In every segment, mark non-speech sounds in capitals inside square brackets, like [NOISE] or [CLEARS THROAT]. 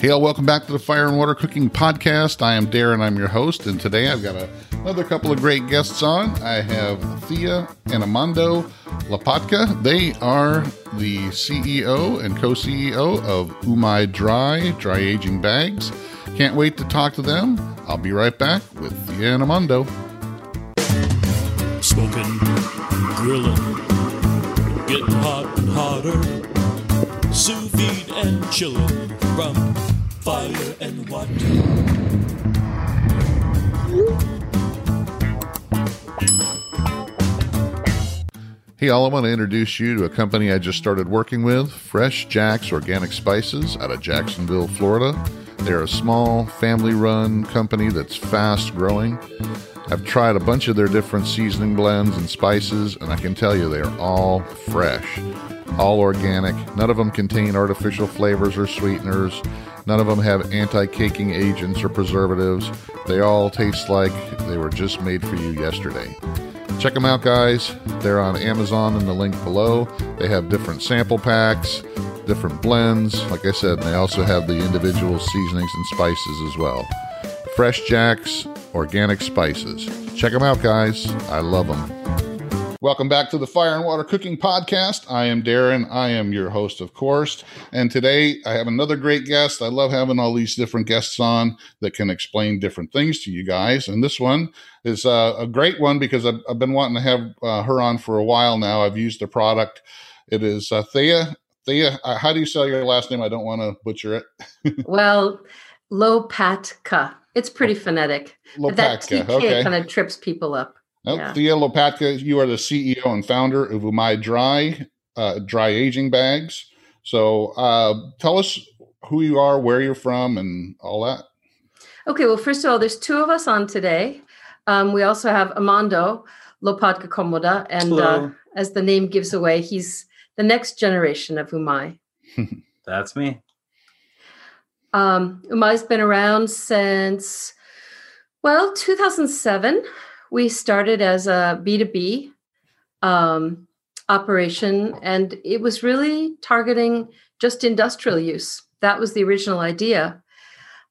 Hey, all, welcome back to the Fire and Water Cooking Podcast. I am Darren, I'm your host, and today I've got a, another couple of great guests on. I have Thea and Amando Lopatka. They are the CEO and co CEO of Umai Dry, dry aging bags. Can't wait to talk to them. I'll be right back with Thea and Amando. Smoking, grilling, getting hot and hotter, sous vide and from fire and water. Hey, all, I want to introduce you to a company I just started working with, FreshJax Organic Spices out of Jacksonville, Florida. They're a small, family run company that's fast growing. I've tried a bunch of their different seasoning blends and spices, and I can tell you they're all fresh, all organic. None of them contain artificial flavors or sweeteners. None of them have anti caking agents or preservatives. They all taste like they were just made for you yesterday. Check them out, guys. They're on Amazon in the link below. They have different sample packs, different blends. Like I said, they also have the individual seasonings and spices as well. FreshJax Organic Spices. Check them out, guys. I love them. Welcome back to the Fire and Water Cooking Podcast. I am Darren. I am your host, of course. And today I have another great guest. I love having all these different guests on that can explain different things to you guys. And this one is uh, a great one because I've, I've been wanting to have uh, her on for a while now. I've used the product. It is uh, Thea. Thea, uh, how do you spell your last name? I don't want to butcher it. [LAUGHS] well, Lopatka. It's pretty phonetic. But that TK okay. kind of trips people up. Oh, Yeah. Thea Lopatka, you are the CEO and founder of Umai Dry, uh, dry aging bags. So uh, tell us who you are, where you're from, and all that. Okay, well, first of all, there's two of us on today. Um, we also have Amando Lopatka Komoda, and uh, as the name gives away, he's the next generation of Umai. [LAUGHS] That's me. Um, Umai's been around since, well, 2007. We started as a B2B um, operation, and it was really targeting just industrial use. That was the original idea.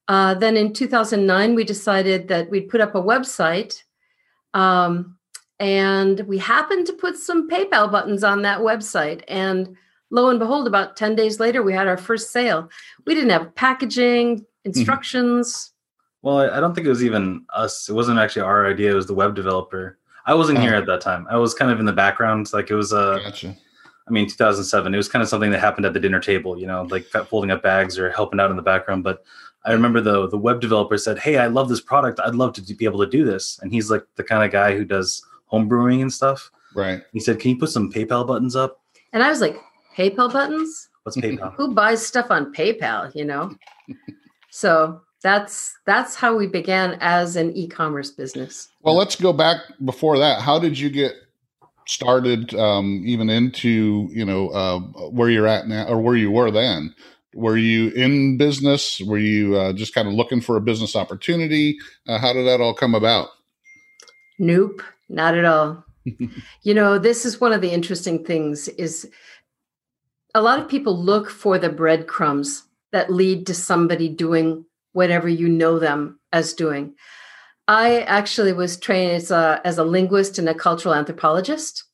Uh, then in 2009, we decided that we'd put up a website. Um, and we happened to put some PayPal buttons on that website. And lo and behold, about 10 days later, we had our first sale. We didn't have packaging, instructions. Well, I, I don't think it was even us. It wasn't actually our idea. It was the web developer. I wasn't here Oh. at that time. I was kind of in the background. Like it was uh, Gotcha. I mean, 2007. It was kind of something that happened at the dinner table. You know, like folding up bags or helping out in the background. But I remember the the web developer said, "Hey, I love this product. I'd love to be able to do this." And he's like the kind of guy who does homebrewing and stuff. Right. He said, "Can you put some PayPal buttons up?" And I was like, PayPal buttons? What's PayPal? [LAUGHS] Who buys stuff on PayPal, you know? so that's that's how we began as an e-commerce business. Well, let's go back before that. How did you get started, um, even into you know uh, where you're at now, or where you were then? Were you in business? Were you uh, just kind of looking for a business opportunity? Uh, how did that all come about? Nope, not at all. [LAUGHS] you know, this is one of the interesting things is a lot of people look for the breadcrumbs that lead to somebody doing whatever you know them as doing. I actually was trained as a as a linguist and a cultural anthropologist.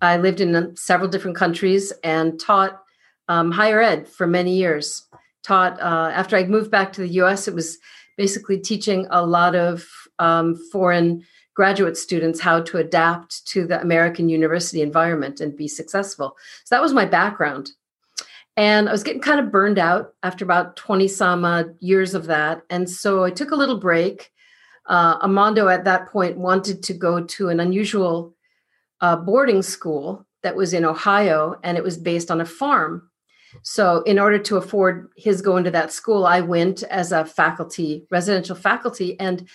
I lived in uh, several different countries and taught um, higher ed for many years. Taught uh, after I moved back to the U.S. It was basically teaching a lot of um, foreign graduate students how to adapt to the American university environment and be successful. So that was my background. And I was getting kind of burned out after about 20 some years of that. And so I took a little break. Uh, Amando at that point wanted to go to an unusual uh, boarding school that was in Ohio and it was based on a farm. So, in order to afford his going to that school, I went as a faculty, residential faculty, and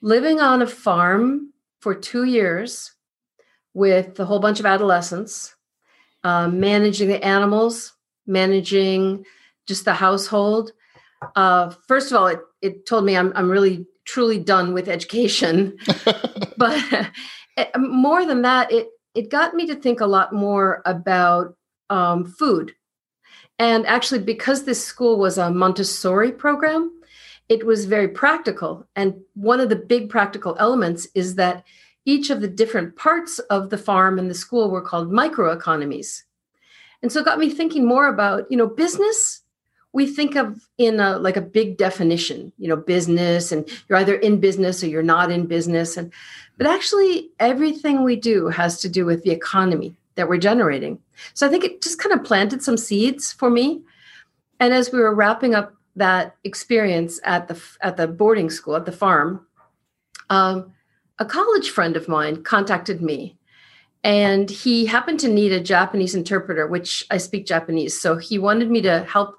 living on a farm for two years with a whole bunch of adolescents, um, managing the animals, managing just the household. Uh, first of all, it, it told me I'm, I'm really truly done with education. [LAUGHS] [LAUGHS] but eh, more than that, it, it got me to think a lot more about um, food And actually, because this school was a Montessori program, it was very practical. And one of the big practical elements is that each of the different parts of the farm and the school were called microeconomies. And so it got me thinking more about, you know, business. We think of in a like a big definition, you know, business, and you're either in business or you're not in business. And but actually everything we do has to do with the economy that we're generating. So I think it just kind of planted some seeds for me. And as we were wrapping up that experience at the at the boarding school at the farm, um, a college friend of mine contacted me, and he happened to need a Japanese interpreter, which I speak Japanese. So he wanted me to help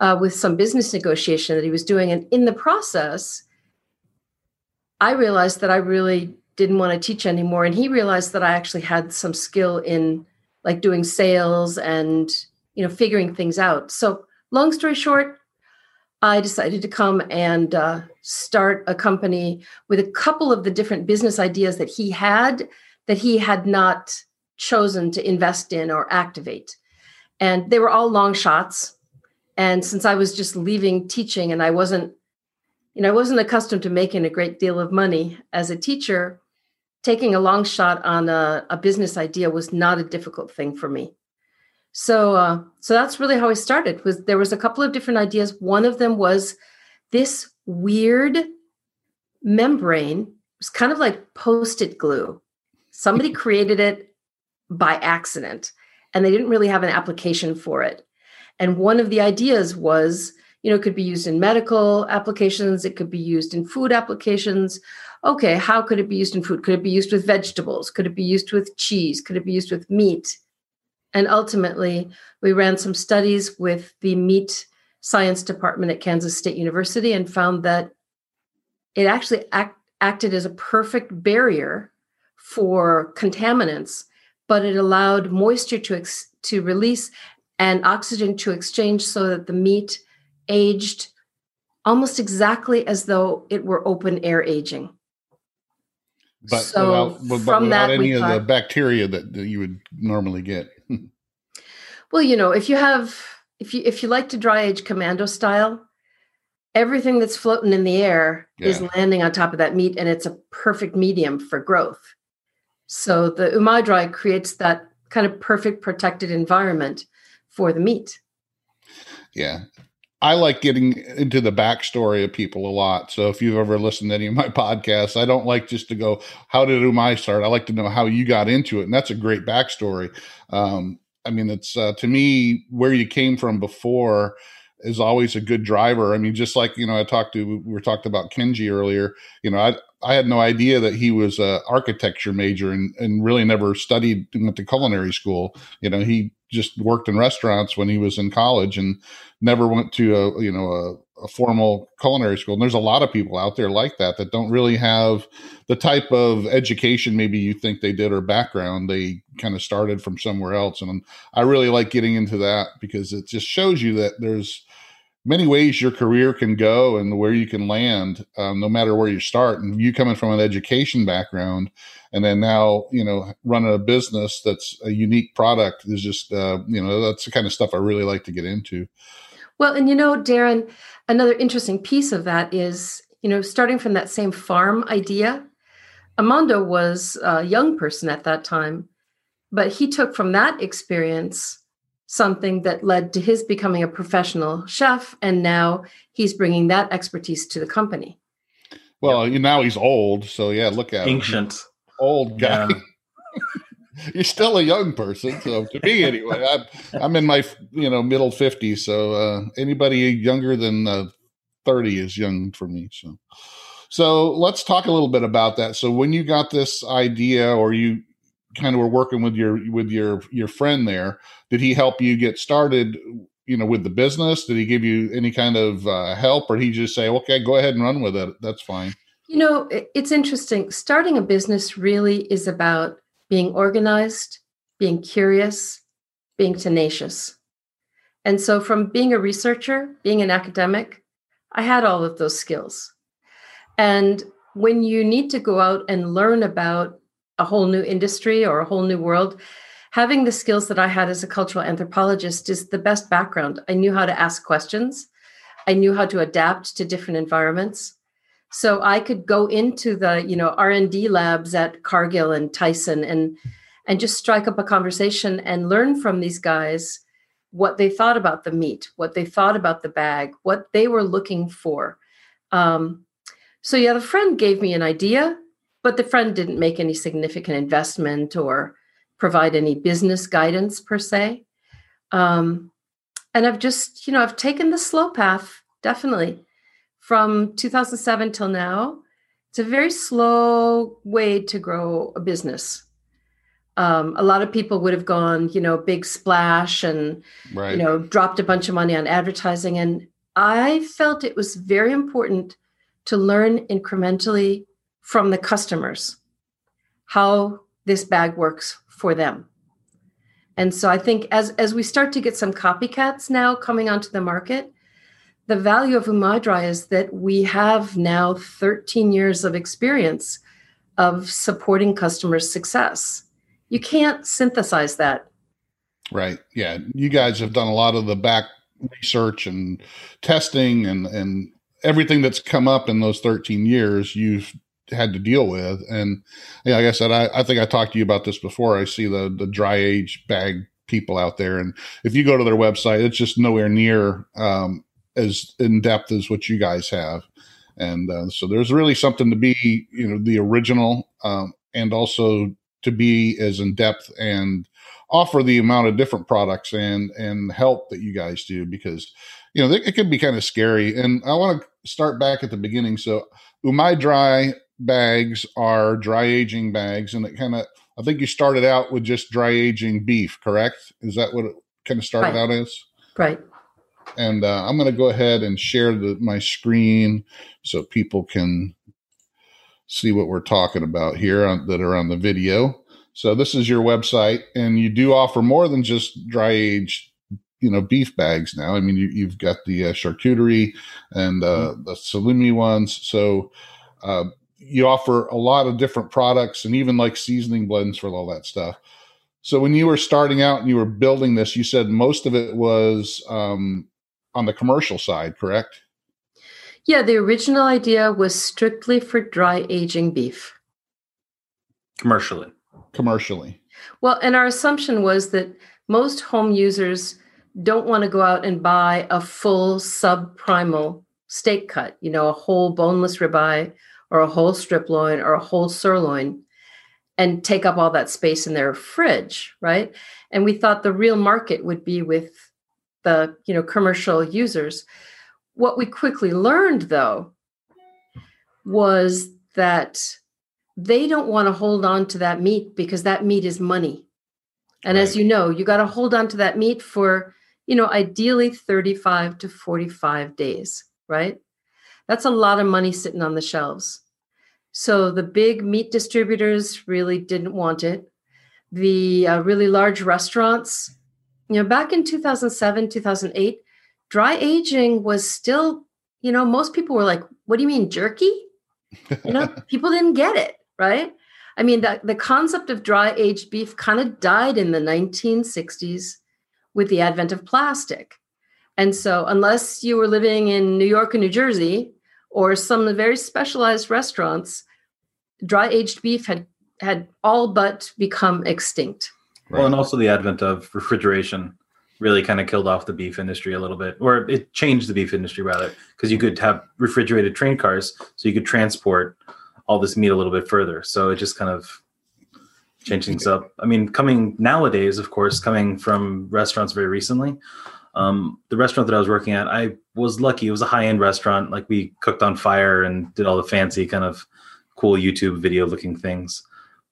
uh, with some business negotiation that he was doing, and in the process, I realized that I really didn't want to teach anymore, and he realized that I actually had some skill in like doing sales and you know figuring things out. So long story short I decided to come and uh, start a company with a couple of the different business ideas that he had that he had not chosen to invest in or activate. And they were all long shots. And since I was just leaving teaching and I wasn't, you know, I wasn't accustomed to making a great deal of money as a teacher, taking a long shot on a, a business idea was not a difficult thing for me so uh, so that's really how I started. Was there was a couple of different ideas. One of them was this weird membrane. It was kind of like post-it glue. Somebody created it by accident, and they didn't really have an application for it. And one of the ideas was, you know, it could be used in medical applications. It could be used in food applications. Okay, how could it be used in food? Could it be used with vegetables? Could it be used with cheese? Could it be used with meat? And ultimately, we ran some studies with the meat science department at Kansas State University and found that it actually act, acted as a perfect barrier for contaminants, but it allowed moisture to, ex, to release and oxygen to exchange so that the meat aged almost exactly as though it were open air aging. But so without, but, from without that, any of thought, the bacteria that, that you would normally get. [LAUGHS] Well, you know, if you have if you if you like to dry age commando style, everything that's floating in the air yeah. is landing on top of that meat and it's a perfect medium for growth. So the umai dry creates that kind of perfect protected environment for the meat. Yeah. I like getting into the backstory of people a lot. So if you've ever listened to any of my [LAUGHS] podcasts, I don't like just to go, how did Umai start? I like to know how you got into it. And that's a great backstory. Um, I mean, it's uh, to me where you came from before is always a good driver. I mean, just like you know, I talked to we were talked about Kenji earlier. You know, I I had no idea that he was a architecture major and and really never studied went to culinary school. You know, he just worked in restaurants when he was in college and never went to a you know a a formal culinary school. And there's a lot of people out there like that that don't really have the type of education maybe you think they did or background. They kind of started from somewhere else. And I really like getting into that because it just shows you that there's many ways your career can go and where you can land, um, no matter where you start. And you coming from an education background and then now, you know, running a business that's a unique product is just, uh, you know, that's the kind of stuff I really like to get into. Well, and you know, Darren, another interesting piece of that is, you know, starting from that same farm idea, Amando was a young person at that time, but he took from that experience something that led to his becoming a professional chef. And now he's bringing that expertise to the company. Well, yep. now he's old. So, yeah, look at ancient. Him. Old guy. Yeah. [LAUGHS] you're still a young person. So to me, anyway, I'm I'm in my you know middle fifties. So uh, anybody younger than uh, thirty is young for me. So so let's talk a little bit about that. So when you got this idea, or you kind of were working with your with your your friend there, did he help you get started? You know, with the business, did he give you any kind of uh, help, or he just say, "Okay, go ahead and run with it. That's fine." You know, it's interesting. Starting a business really is about being organized, being curious, being tenacious. And so, from being a researcher, being an academic, I had all of those skills. And when you need to go out and learn about a whole new industry or a whole new world, having the skills that I had as a cultural anthropologist is the best background. I knew how to ask questions. I knew how to adapt to different environments. So I could go into the, you know, R&D labs at Cargill and Tyson and and just strike up a conversation and learn from these guys what they thought about the meat, what they thought about the bag, what they were looking for. Um, so yeah, the friend gave me an idea, but the friend didn't make any significant investment or provide any business guidance per se. Um, and I've just, you know, I've taken the slow path, definitely, from 2007 till now. It's a very slow way to grow a business. Um, a lot of people would have gone, you know, big splash and, Right. you know, dropped a bunch of money on advertising. And I felt it was very important to learn incrementally from the customers how this bag works for them. And so I think as as we start to get some copycats now coming onto the market, the value of Umai Dry is that we have now 13 years of experience of supporting customers' success. You can't synthesize that. Right. Yeah. You guys have done a lot of the back research and testing and, and everything that's come up in those 13 years you've had to deal with. And yeah, like I said, I, I think I talked to you about this before. I see the, the dry age bag people out there. And if you go to their website, it's just nowhere near um, as in depth as what you guys have. And uh, so there's really something to be, you know, the original um, and also to be as in depth and offer the amount of different products and and help that you guys do because you know it can be kind of scary and i want to start back at the beginning so umai dry bags are dry aging bags and it kind of i think you started out with just dry aging beef correct is that what it kind of started Right. out as Right. and uh, i'm going to go ahead and share the, my screen so people can see what we're talking about here on, that are on the video so this is your website, and you do offer more than just dry aged, you know, beef bags now. I mean, you, you've got the uh, charcuterie and uh, the salumi ones. So uh, you offer a lot of different products, and even like seasoning blends for all that stuff. So when you were starting out and you were building this, you said most of it was um, on the commercial side, correct? Yeah, the original idea was strictly for dry aging beef. commercially. Commercially, Well, and our assumption was that most home users don't want to go out and buy a full subprimal steak cut, you know, a whole boneless ribeye or a whole strip loin or a whole sirloin and take up all that space in their fridge, right? And we thought the real market would be with the, you know, commercial users. What we quickly learned though was that they don't want to hold on to that meat because that meat is money. And as you know, you got to hold on to that meat for, you know, ideally 35 to 45 days, right? That's a lot of money sitting on the shelves. So the big meat distributors really didn't want it. The uh, really large restaurants, you know, back in 2007, 2008, dry aging was still, you know, most people were like, what do you mean, jerky? you know [LAUGHS] people didn't get it right i mean the, the concept of dry aged beef kind of died in the 1960s with the advent of plastic and so unless you were living in new york or new jersey or some of the very specialized restaurants dry aged beef had had all but become extinct Well, and also the advent of refrigeration really kind of killed off the beef industry a little bit, or it changed the beef industry rather, because you could have refrigerated train cars, so you could transport all this meat a little bit further. So it just kind of changed things up. I mean, coming nowadays, of course, coming from restaurants very recently, um, the restaurant that I was working at, I was lucky. It was a high end restaurant. Like we cooked on fire and did all the fancy kind of cool YouTube video looking things.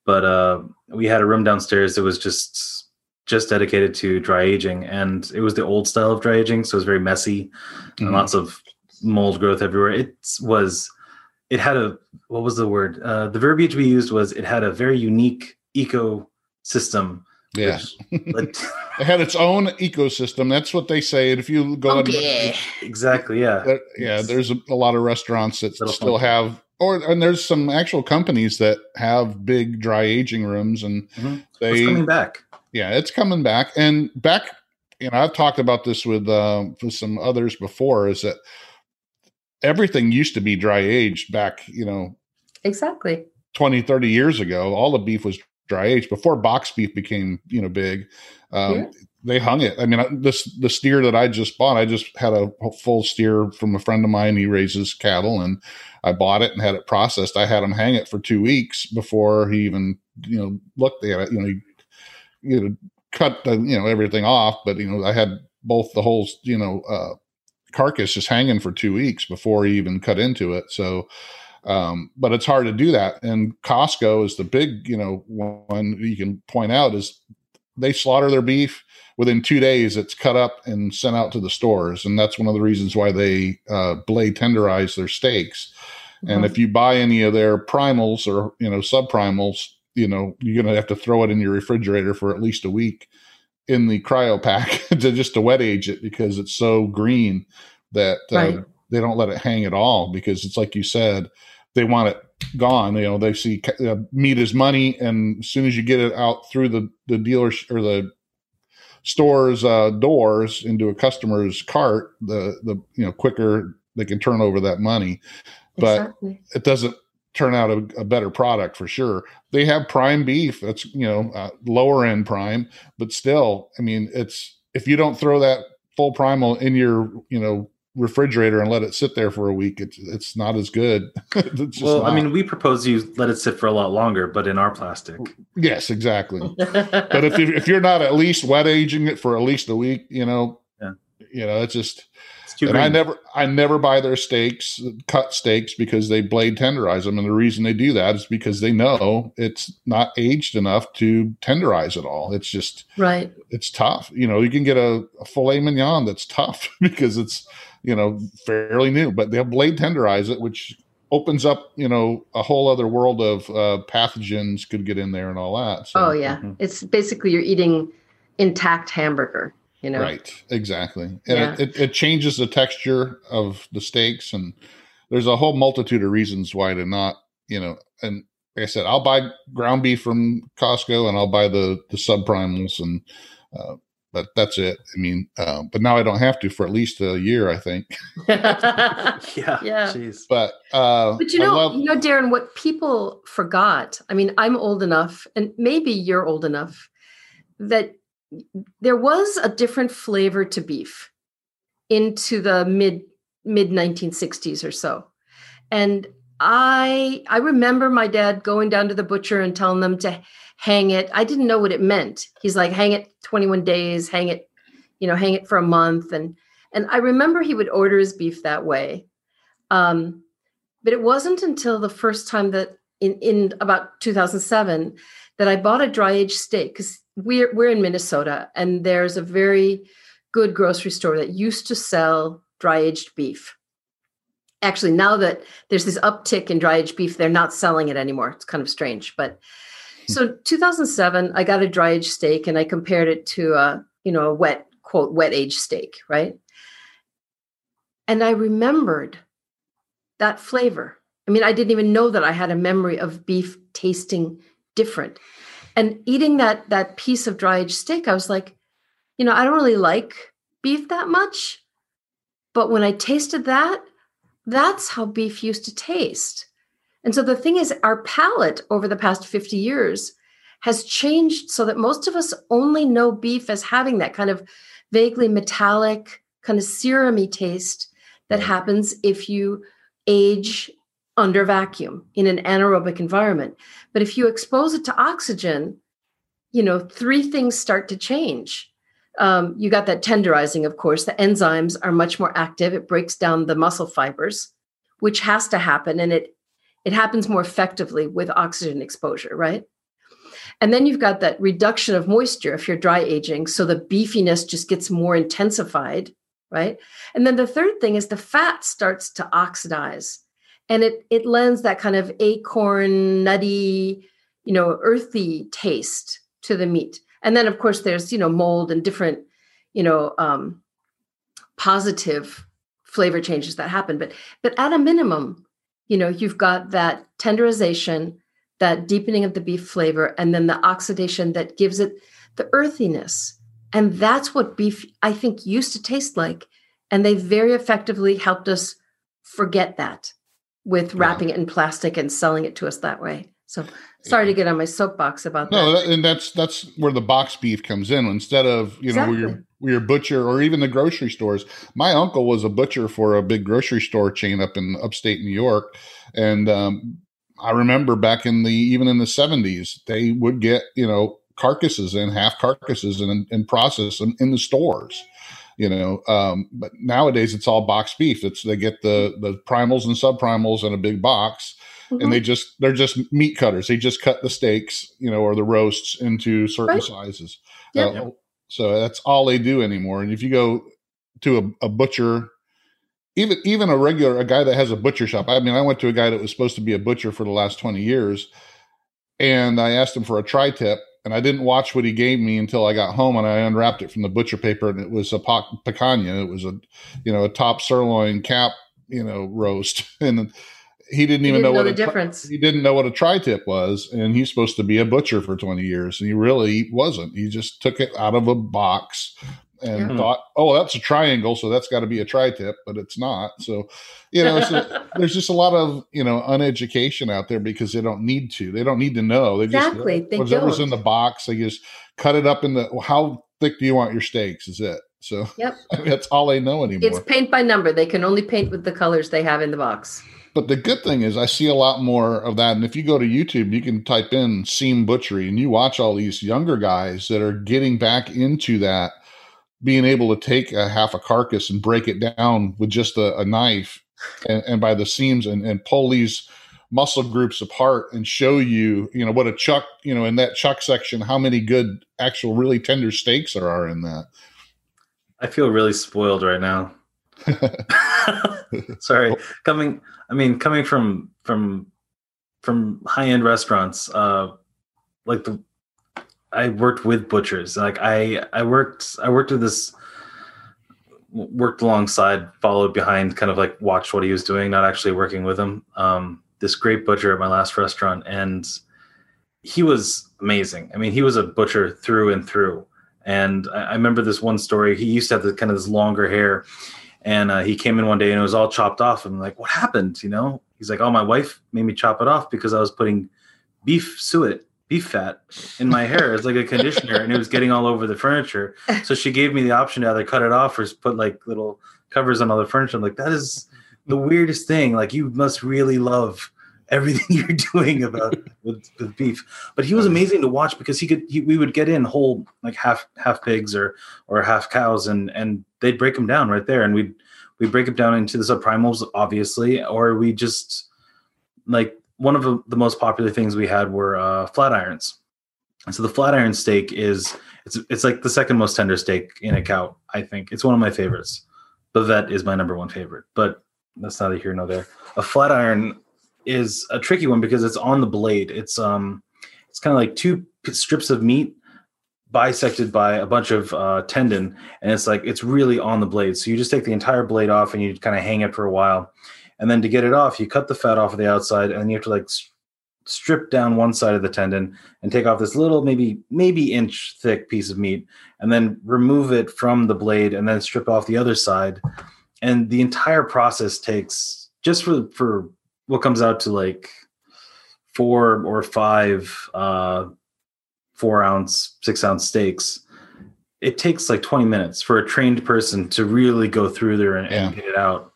But uh, we had a room downstairs that was just just dedicated to dry aging, and it was the old style of dry aging, so it was very messy and Mhm. lots of mold growth everywhere. It was, it had a what was the word? Uh, the verbiage we used was it had a very unique ecosystem. Yes. Like, [LAUGHS] It had its own ecosystem. That's what they say. And if you go on, exactly, yeah. There- yeah, there's a, a lot of restaurants that Little still funky. have, or and there's some actual companies that have big dry aging rooms, and Mhm. It's they coming back. Yeah, it's coming back. And back, you know, I've talked about this with um, with some others before. Is that everything used to be dry aged back, you know, Exactly. 20, 30 years ago. All the beef was dry aged before box beef became, you know, big. Um, Yeah. They hung it. I mean, this the steer that I just bought. I just had a full steer from a friend of mine. He raises cattle, and I bought it and had it processed. I had him hang it for two weeks before he even, you know, looked at it. You know, he, you know, cut the, you know everything off, but you know, I had both the whole, you know, uh, carcass just hanging for two weeks before he even cut into it. So, um, but it's hard to do that. And Costco is the big, you know, one you can point out is they slaughter their beef within two days. It's cut up and sent out to the stores, and that's one of the reasons why they uh, blade tenderize their steaks. And Mhm. if you buy any of their primals or you know subprimals, you know you're gonna have to throw it in your refrigerator for at least a week in the cryo pack [LAUGHS] to just to wet age it because it's so green that uh, Right. they don't let it hang at all because it's like you said they want it gone you know they see uh, meat is money and as soon as you get it out through the the dealer or the store's uh, doors into a customer's cart the the you know quicker they can turn over that money but exactly. it doesn't turn out a, a better product for sure. They have prime beef that's you know uh, lower end prime, but still, I mean, it's if you don't throw that full primal in your you know refrigerator and let it sit there for a week, it's it's not as good. [LAUGHS] It's just Well, I mean, we propose you let it sit for a lot longer, but in our plastic. yes, exactly. [LAUGHS] but if you, if you're not at least wet aging it for at least a week, you know, Yeah. you know, it's just It's too and green. I never, I never buy their steaks, cut steaks, because they blade tenderize them, and the reason they do that is because they know it's not aged enough to tenderize it all. It's just, right. it's tough. You know, you can get a, a filet mignon that's tough [LAUGHS] because it's, you know, fairly new, but they'll blade tenderize it, which opens up, you know, a whole other world of uh, pathogens could get in there and all that. So, oh yeah. Mhm. It's basically you're eating intact hamburger. You know. Right, exactly. And Yeah. it, it, it changes the texture of the steaks, and there's a whole multitude of reasons why to not, you know. And like I said, I'll buy ground beef from Costco, and I'll buy the the subprimals, and uh, but that's it. I mean, uh, but now I don't have to for at least a year, I think. [LAUGHS] [LAUGHS] yeah. Yeah. Jeez. But uh, you know, love- you know, Darren, what people forgot. I mean, I'm old enough, and maybe you're old enough that there was a different flavor to beef into the mid mid 1960s or so and i i remember my dad going down to the butcher and telling them to hang it. I didn't know what it meant. He's like hang it 21 days hang it you know hang it for a month. And and i remember he would order his beef that way. Um but it wasn't until the first time that in in about 2007 that i bought a dry aged steak because we're we're in minnesota and there's a very good grocery store that used to sell dry aged beef. Actually, now that there's this uptick in dry aged beef, they're not selling it anymore. It's kind of strange, but hmm. so 2007, I got a dry aged steak and I compared it to a you know a wet quote wet aged steak, right? And I remembered that flavor. I mean, I didn't even know that I had a memory of beef tasting different. And eating that that piece of dry aged steak, I was like, you know, I don't really like beef that much. But when I tasted that, that's how beef used to taste. And so the thing is, our palate over the past 50 years has changed so that most of us only know beef as having that kind of vaguely metallic, kind of serumy taste that happens if you age under vacuum in an anaerobic environment. But if you expose it to oxygen, you know, three things start to change um, you got that tenderizing, of course. The enzymes are much more active. It breaks down the muscle fibers, which has to happen, and it it happens more effectively with oxygen exposure, right? And then you've got that reduction of moisture if you're dry aging, so the beefiness just gets more intensified, right? And then the third thing is the fat starts to oxidize, and it it lends that kind of acorn, nutty, you know, earthy taste to the meat and then of course there's you know mold and different you know um, positive flavor changes that happen but but at a minimum you know you've got that tenderization that deepening of the beef flavor and then the oxidation that gives it the earthiness. And that's what beef, I think, used to taste like. And they very effectively helped us forget that with wrapping yeah. it in plastic and selling it to us that way. So sorry yeah. to get on my soapbox about no, that. No, and that's that's where the box beef comes in. Instead of you exactly. know where your where your butcher or even the grocery stores. My uncle was a butcher for a big grocery store chain up in upstate New York, and um, I remember back in the even in the seventies, they would get you know carcasses and half carcasses and, and process them in the stores you know um, but nowadays it's all box beef it's they get the the primals and subprimals in a big box mm-hmm. and they just they're just meat cutters they just cut the steaks you know or the roasts into certain right. sizes yep. uh, so that's all they do anymore and if you go to a, a butcher even even a regular a guy that has a butcher shop i mean i went to a guy that was supposed to be a butcher for the last 20 years and i asked him for a tri-tip and I didn't watch what he gave me until I got home and I unwrapped it from the butcher paper and it was a picanha. It was a, you know, a top sirloin cap, you know, roast. [LAUGHS] And he didn't even didn't know, know, what the a, difference. He didn't know what a tri-tip was. And he's supposed to be a butcher for 20 years. And he really wasn't. He just took it out of a box and thought, oh, that's a triangle, so that's got to be a tri-tip, but it's not. So, you know, so [LAUGHS] there's just a lot of you know uneducation out there because they don't need to. They don't need to know. They exactly. just whatever's in the box. They just cut it up in the. Well, how thick do you want your steaks? Is it? So yep, [LAUGHS] that's all they know anymore. It's paint by number. They can only paint with the colors they have in the box. But the good thing is, I see a lot more of that. And if you go to YouTube, you can type in seam butchery and you watch all these younger guys that are getting back into that being able to take a half a carcass and break it down with just a, a knife and, and, by the seams and, and pull these muscle groups apart and show you, you know, what a chuck, you know, in that chuck section, how many good actual really tender steaks there are in that. I feel really spoiled right now. [LAUGHS] [LAUGHS] Sorry, coming. I mean, coming from from from high end restaurants, uh, like the I worked with butchers. Like I I worked I worked with this worked alongside, followed behind, kind of like watched what he was doing, not actually working with him. Um, this great butcher at my last restaurant, and he was amazing. I mean, he was a butcher through and through. And I, I remember this one story. He used to have the kind of this longer hair, and uh, he came in one day and it was all chopped off. I'm like, what happened? You know? He's like, oh, my wife made me chop it off because I was putting beef suet beef fat in my hair as like a conditioner and it was getting all over the furniture. So she gave me the option to either cut it off or put like little covers on all the furniture. I'm like, that is the weirdest thing. Like you must really love everything [LAUGHS] you're doing about with, with beef. But he was amazing to watch because he could he, we would get in whole like half half pigs or or half cows and and they'd break them down right there and we'd we break them down into the subprimals obviously or we just like one of the most popular things we had were uh, flat irons. And so the flat iron steak is it's it's like the second most tender steak in a cow. I think it's one of my favorites. Bavette is my number one favorite, but that's neither here nor there. A flat iron is a tricky one because it's on the blade. It's um it's kind of like two strips of meat bisected by a bunch of uh, tendon, and it's like it's really on the blade. So you just take the entire blade off and you kind of hang it for a while and then to get it off, you cut the fat off of the outside, and you have to like strip down one side of the tendon and take off this little, maybe maybe inch thick piece of meat, and then remove it from the blade, and then strip off the other side. And the entire process takes just for for what comes out to like four or five uh, four ounce, six ounce steaks. It takes like 20 minutes for a trained person to really go through there and, yeah. and get it out.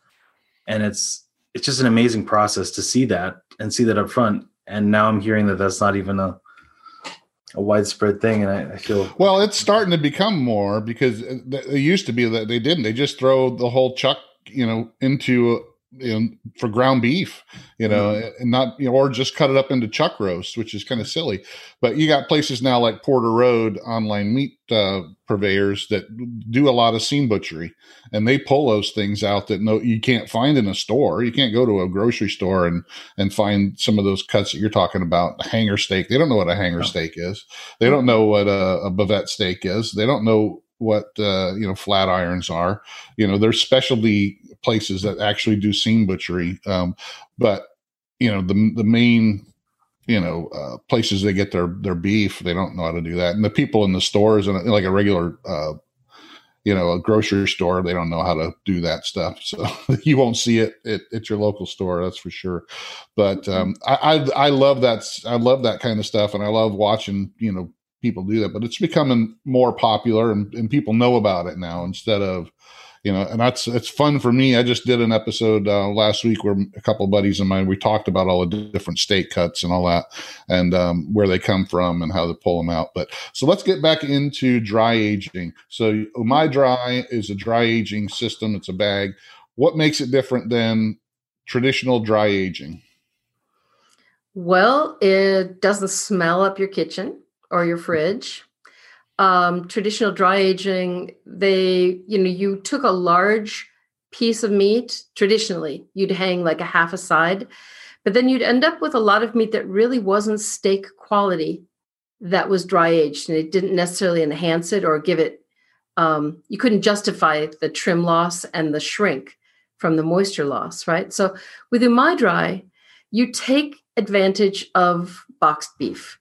And it's it's just an amazing process to see that and see that up front. And now I'm hearing that that's not even a a widespread thing, and I, I feel well. It's starting to become more because it used to be that they didn't. They just throw the whole chuck, you know, into you know, for ground beef, you know, mm-hmm. and not, you know, or just cut it up into chuck roast, which is kind of silly. But you got places now like Porter Road online meat uh, purveyors that do a lot of seam butchery, and they pull those things out that no, you can't find in a store. You can't go to a grocery store and and find some of those cuts that you're talking about. Hanger steak. They don't know what a hanger steak is. They don't know what a, a bavette steak is. They don't know what uh, you know flat irons are. You know, there's specialty places that actually do seam butchery. Um, but you know, the the main you know uh, places they get their their beef. They don't know how to do that, and the people in the stores and like a regular. Uh, you know, a grocery store, they don't know how to do that stuff. So [LAUGHS] you won't see it at, at your local store, that's for sure. But um, I, I, I love that. I love that kind of stuff. And I love watching, you know, people do that, but it's becoming more popular and, and people know about it now instead of, you know, and that's it's fun for me. I just did an episode uh, last week where a couple buddies of mine we talked about all the different steak cuts and all that, and um, where they come from and how to pull them out. But so let's get back into dry aging. So Umai Dry is a dry aging system. It's a bag. What makes it different than traditional dry aging? Well, it doesn't smell up your kitchen or your fridge. Um, traditional dry aging, they, you know, you took a large piece of meat, traditionally, you'd hang like a half a side, but then you'd end up with a lot of meat that really wasn't steak quality that was dry aged and it didn't necessarily enhance it or give it um, you couldn't justify the trim loss and the shrink from the moisture loss right? So with Umai Dry you take advantage of boxed beef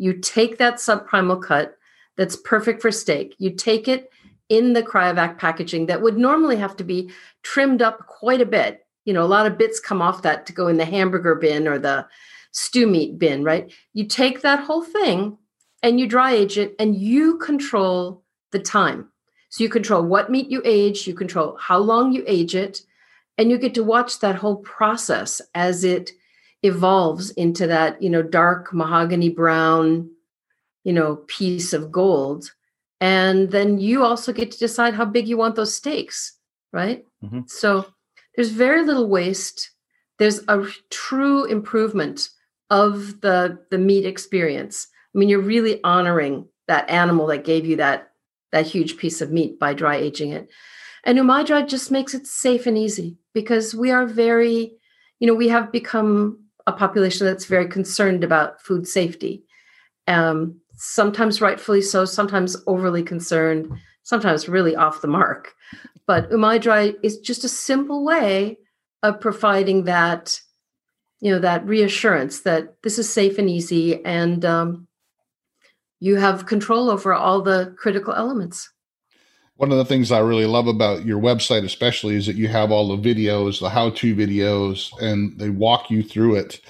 you take that subprimal cut that's perfect for steak. You take it in the cryovac packaging that would normally have to be trimmed up quite a bit. You know, a lot of bits come off that to go in the hamburger bin or the stew meat bin, right? You take that whole thing and you dry age it and you control the time. So you control what meat you age, you control how long you age it, and you get to watch that whole process as it evolves into that, you know, dark mahogany brown you know, piece of gold. And then you also get to decide how big you want those steaks, right? Mm-hmm. So there's very little waste. There's a true improvement of the the meat experience. I mean, you're really honoring that animal that gave you that that huge piece of meat by dry aging it. And Umai Dry just makes it safe and easy because we are very, you know, we have become a population that's very concerned about food safety. Um, sometimes rightfully so, sometimes overly concerned, sometimes really off the mark. But Umai Dry is just a simple way of providing that, you know, that reassurance that this is safe and easy, and um, you have control over all the critical elements. One of the things I really love about your website, especially, is that you have all the videos, the how-to videos, and they walk you through it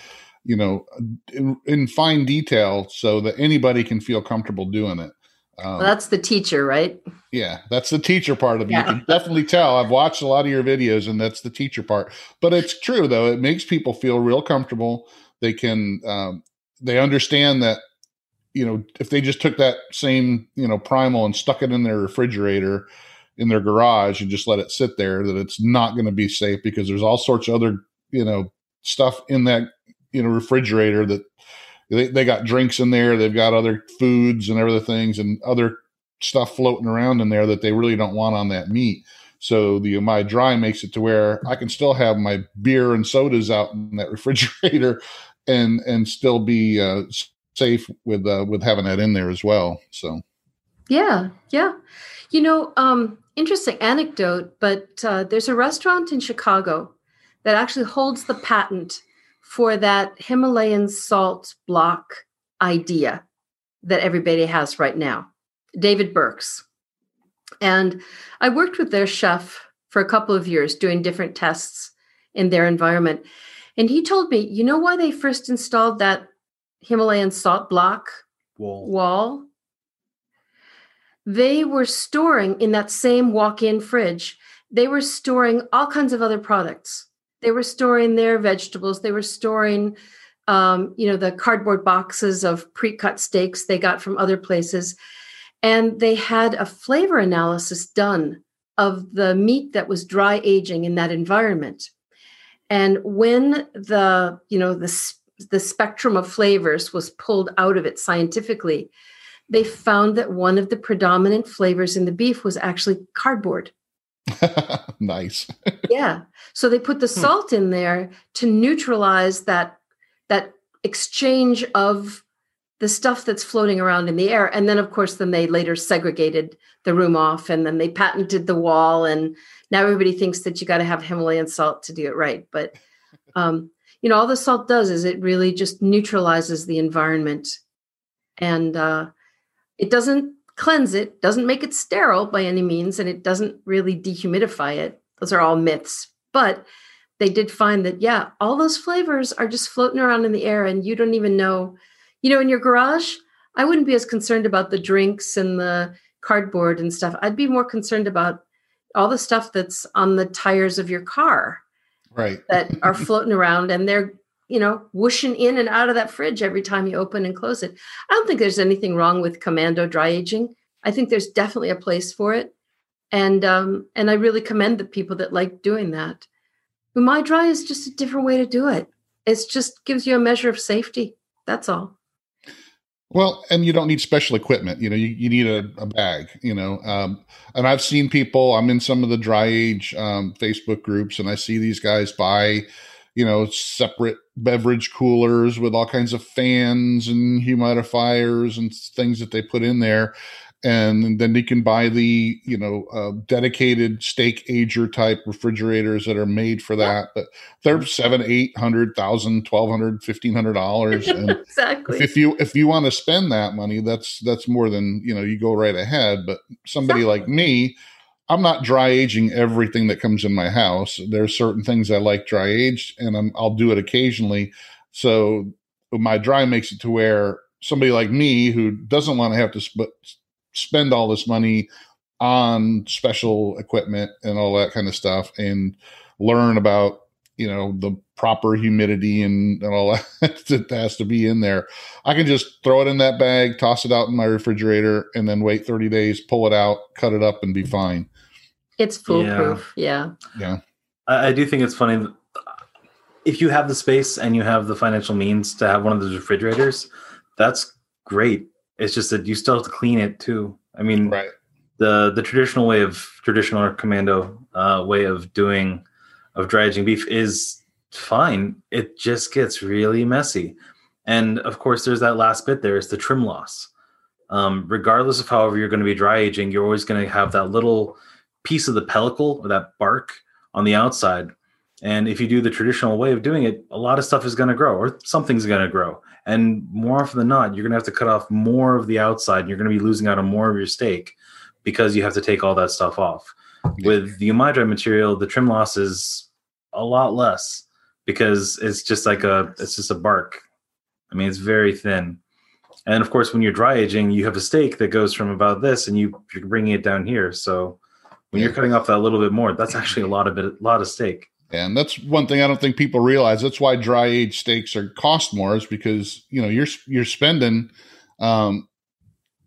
you know, in, in, fine detail so that anybody can feel comfortable doing it. Um, well, that's the teacher, right? Yeah, that's the teacher part of it. Yeah. You can definitely tell. I've watched a lot of your videos, and that's the teacher part. But it's true, though. It makes people feel real comfortable. They can, um, they understand that, you know, if they just took that same, you know, primal and stuck it in their refrigerator in their garage and just let it sit there, that it's not going to be safe because there's all sorts of other, you know, stuff in that you know refrigerator that they, they got drinks in there they've got other foods and other things and other stuff floating around in there that they really don't want on that meat. So the Umai Dry makes it to where i can still have my beer and sodas out in that [LAUGHS] refrigerator and and still be uh, safe with uh, with having that in there as well so yeah yeah you know um interesting anecdote but uh, there's a restaurant in chicago that actually holds the patent for that Himalayan salt block idea that everybody has right now, David Burke's. And I worked with their chef for a couple of years doing different tests in their environment. And he told me, you know why they first installed that Himalayan salt block wall? wall? They were storing in that same walk in fridge, they were storing all kinds of other products. They were storing their vegetables. They were storing um, you know the cardboard boxes of pre-cut steaks they got from other places. And they had a flavor analysis done of the meat that was dry aging in that environment. And when the you know the the spectrum of flavors was pulled out of it scientifically they found that one of the predominant flavors in the beef was actually cardboard [LAUGHS] nice. [LAUGHS] yeah. So they put the hmm. salt in there to neutralize that that exchange of the stuff that's floating around in the air. And then of course then they later segregated the room off and then they patented the wall and now everybody thinks that you got to have Himalayan salt to do it right. But um, you know, all the salt does is it really just neutralizes the environment, and uh, it doesn't cleanse it, doesn't make it sterile by any means, and it doesn't really dehumidify it. Those are all myths, but they did find that yeah, all those flavors are just floating around in the air, and you don't even know. You know, in your garage, I wouldn't be as concerned about the drinks and the cardboard and stuff. I'd be more concerned about all the stuff that's on the tires of your car Right. that are floating around and they're you know whooshing in and out of that fridge every time you open and close it. I don't think there's anything wrong with commando dry aging. I think there's definitely a place for it. And um and i really commend the people that like doing that. Umai Dry is just a different way to do it. It just gives you a measure of safety. That's all Well, and you don't need special equipment. You know, you, you need a, a bag, you know. Um, and I've seen people, I'm in some of the dry age um, Facebook groups, and I see these guys buy, you know, separate beverage coolers with all kinds of fans and humidifiers and things that they put in there. And then you can buy the, you know, uh, dedicated steak ager type refrigerators that are made for that. But they're seven, eight hundred thousand, twelve hundred, fifteen hundred dollars. And [LAUGHS] exactly if you if you want to spend that money that's that's more than you know you go right ahead but somebody like me i'm not dry aging everything that comes in my house there's certain things i like dry aged and I'm, i'll do it occasionally so Umai Dry makes it to where somebody like me who doesn't want to have to sp- spend all this money on special equipment and all that kind of stuff and learn about you know the proper humidity and, and all [LAUGHS] that that has to be in there i can just throw it in that bag toss it out in my refrigerator and then wait 30 days pull it out cut it up and be fine it's foolproof yeah, yeah I, I do think it's funny. that If you have the space and you have the financial means to have one of those refrigerators, that's great. It's just that you still have to clean it too. I mean, right the the traditional way of traditional or commando uh, way of doing of dry aging beef is fine. It just gets really messy, and of course, there's that last bit. There is the trim loss. Um, regardless of however you're going to be dry aging, you're always going to have that little piece of the pellicle or that bark on the outside. And if you do the traditional way of doing it, a lot of stuff is going to grow or something's going to grow. And more often than not, you're going to have to cut off more of the outside. And you're going to be losing out on more of your steak because you have to take all that stuff off. With the Umai Dry material, the trim loss is a lot less because it's just like a it's just a bark. I mean, it's very thin. And of course, when you're dry aging, you have a steak that goes from about this, and you you're bringing it down here. So when you're cutting off that little bit more, that's actually a lot of bit, a lot of steak. And that's one thing i don't think people realize that's why dry aged steaks are cost more is because you know you're you're spending um,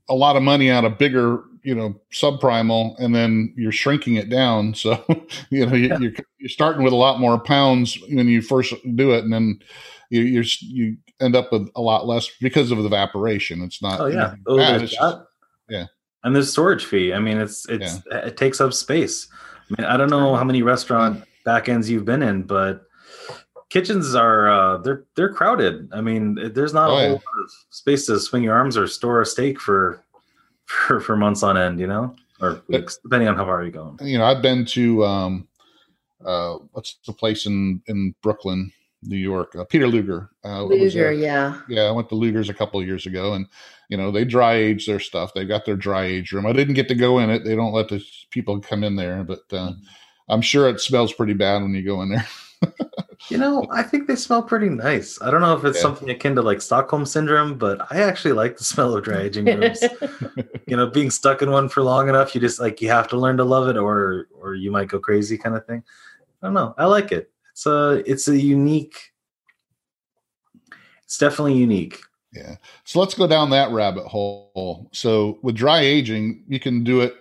a lot of money on a bigger you know subprimal and then you're shrinking it down so [LAUGHS] you know you, Yeah. you're you're starting with a lot more pounds when you first do it and then you you're you end up with a lot less because of the evaporation it's not Oh yeah, oh, just- yeah. and there's storage fee. I mean, it's it's it takes up space. I mean, I don't know how many restaurant back ends you've been in, but kitchens are uh, they're they're crowded. I mean, there's not Oh, a yeah. whole lot of space to swing your arms or store a steak for [LAUGHS] for, for months on end. You know, or weeks, depending on how far you're going. you know, I've been to um, uh, what's the place in in Brooklyn, New York? Uh, Peter Luger. Uh, Luger, there. yeah. Yeah, I went to Luger's a couple of years ago, and you know they dry age their stuff. They've got their dry age room. I didn't get to go in it. They don't let the people come in there, but uh, I'm sure it smells pretty bad when you go in there. You know, I think they smell pretty nice. I don't know if it's Yeah. something akin to like Stockholm syndrome, but I actually like the smell of dry aging rooms. [LAUGHS] you know, being stuck in one for long enough, you just like you have to learn to love it, or or you might go crazy, kind of thing. I don't know. I like it. It's a it's a unique. It's definitely unique. Yeah. So let's go down that rabbit hole. So with dry aging, you can do it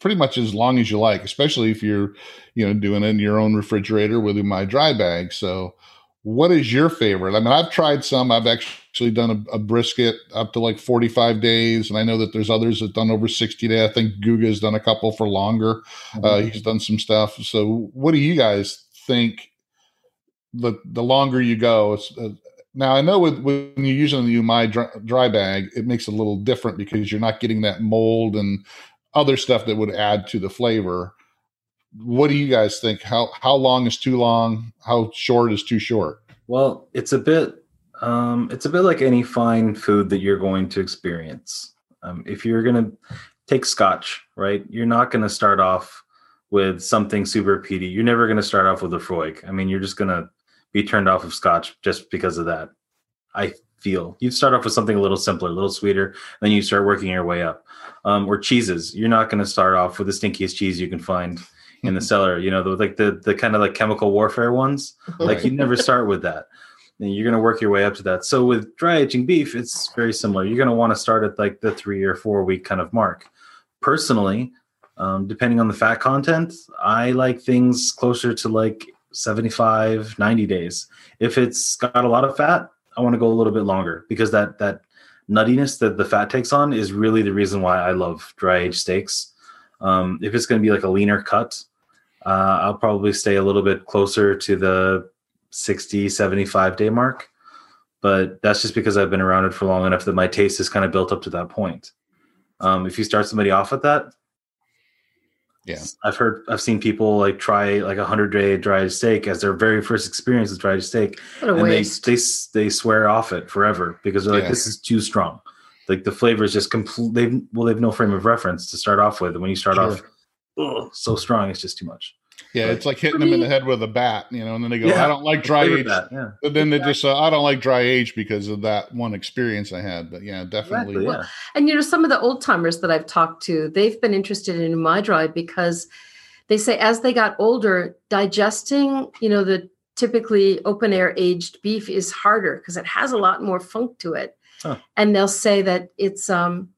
pretty much as long as you like, especially if you're, you know, doing it in your own refrigerator with Umai Dry bag. So what is your favorite? I mean, I've tried some. I've actually done a, a brisket up to like 45 days. And I know that there's others that done over 60 days. I think Guga's done a couple for longer. Uh, he's done some stuff. So what do you guys think the, the longer you go, it's, uh, now I know with when you're using the Umai dry, dry bag, it makes it a little different because you're not getting that mold and other stuff that would add to the flavor. what do you guys think? How how long is too long? How short is too short? Well, it's a bit um, it's a bit like any fine food that you're going to experience. Um, if you're to take scotch, right, you're not to start off with something super peaty. You're never to start off with a Laphroaig. I mean, you're just to be turned off of scotch just because of that. I feel you'd start off with something a little simpler, a little sweeter, then you start working your way up. Um, or cheeses, you're not going to start off with the stinkiest cheese you can find in the [LAUGHS] cellar. You know, the, like the the kind of like chemical warfare ones. Like you'd never start with that. And you're going to work your way up to that. So with dry aging beef, it's very similar. You're going to want to start at like the three or four week kind of mark. Personally, um, depending on the fat content, I like things closer to like 75, 90 days. If it's got a lot of fat, I want to go a little bit longer because that that nuttiness that the fat takes on is really the reason why I love dry aged steaks. Um, if it's going to be like a leaner cut, uh, I'll probably stay a little bit closer to the 60, 75 day mark. But that's just because I've been around it for long enough that my taste is kind of built up to that point. Um, if you start somebody off at that, Yeah. I've heard, I've seen people like try like a hundred day dried steak as their very first experience with dried steak, What a and they, waste. they they swear off it forever because they're like, Yeah. this is too strong. Like the flavor is just complete. They've well, they've no frame of reference to start off with, and when you start off, ugh, so strong, it's just too much. Yeah, But it's like hitting for them in the head with a bat, you know, and then they go, Yeah. I don't like dry age. that, yeah, But then they just, uh, I don't like dry age because of that one experience I had. But yeah, definitely. exactly. Yeah, And you know, some of the old timers that I've talked to, they've been interested in Umai Dry because they say as they got older, digesting, you know, the typically open air aged beef is harder because it has a lot more funk to it. Huh. And they'll say that it's um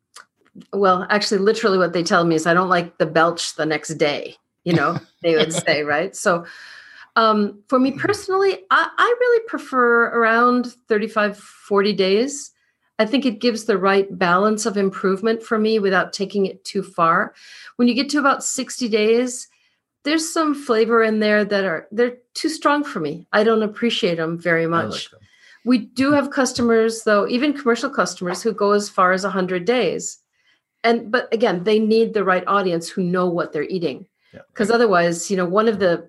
well, actually literally what they tell me is I don't like the belch the next day, you know, they would [LAUGHS] say, right? So um, for me personally, I, I really prefer around 35, 40 days. I think it gives the right balance of improvement for me without taking it too far. When you get to about 60 days, there's some flavor in there that are they're too strong for me. I don't appreciate them very much. like them. We do have customers though, even commercial customers who go as far as 100 days. And but again, they need the right audience who know what they're eating. Yeah. Cuz otherwise, you know, one of the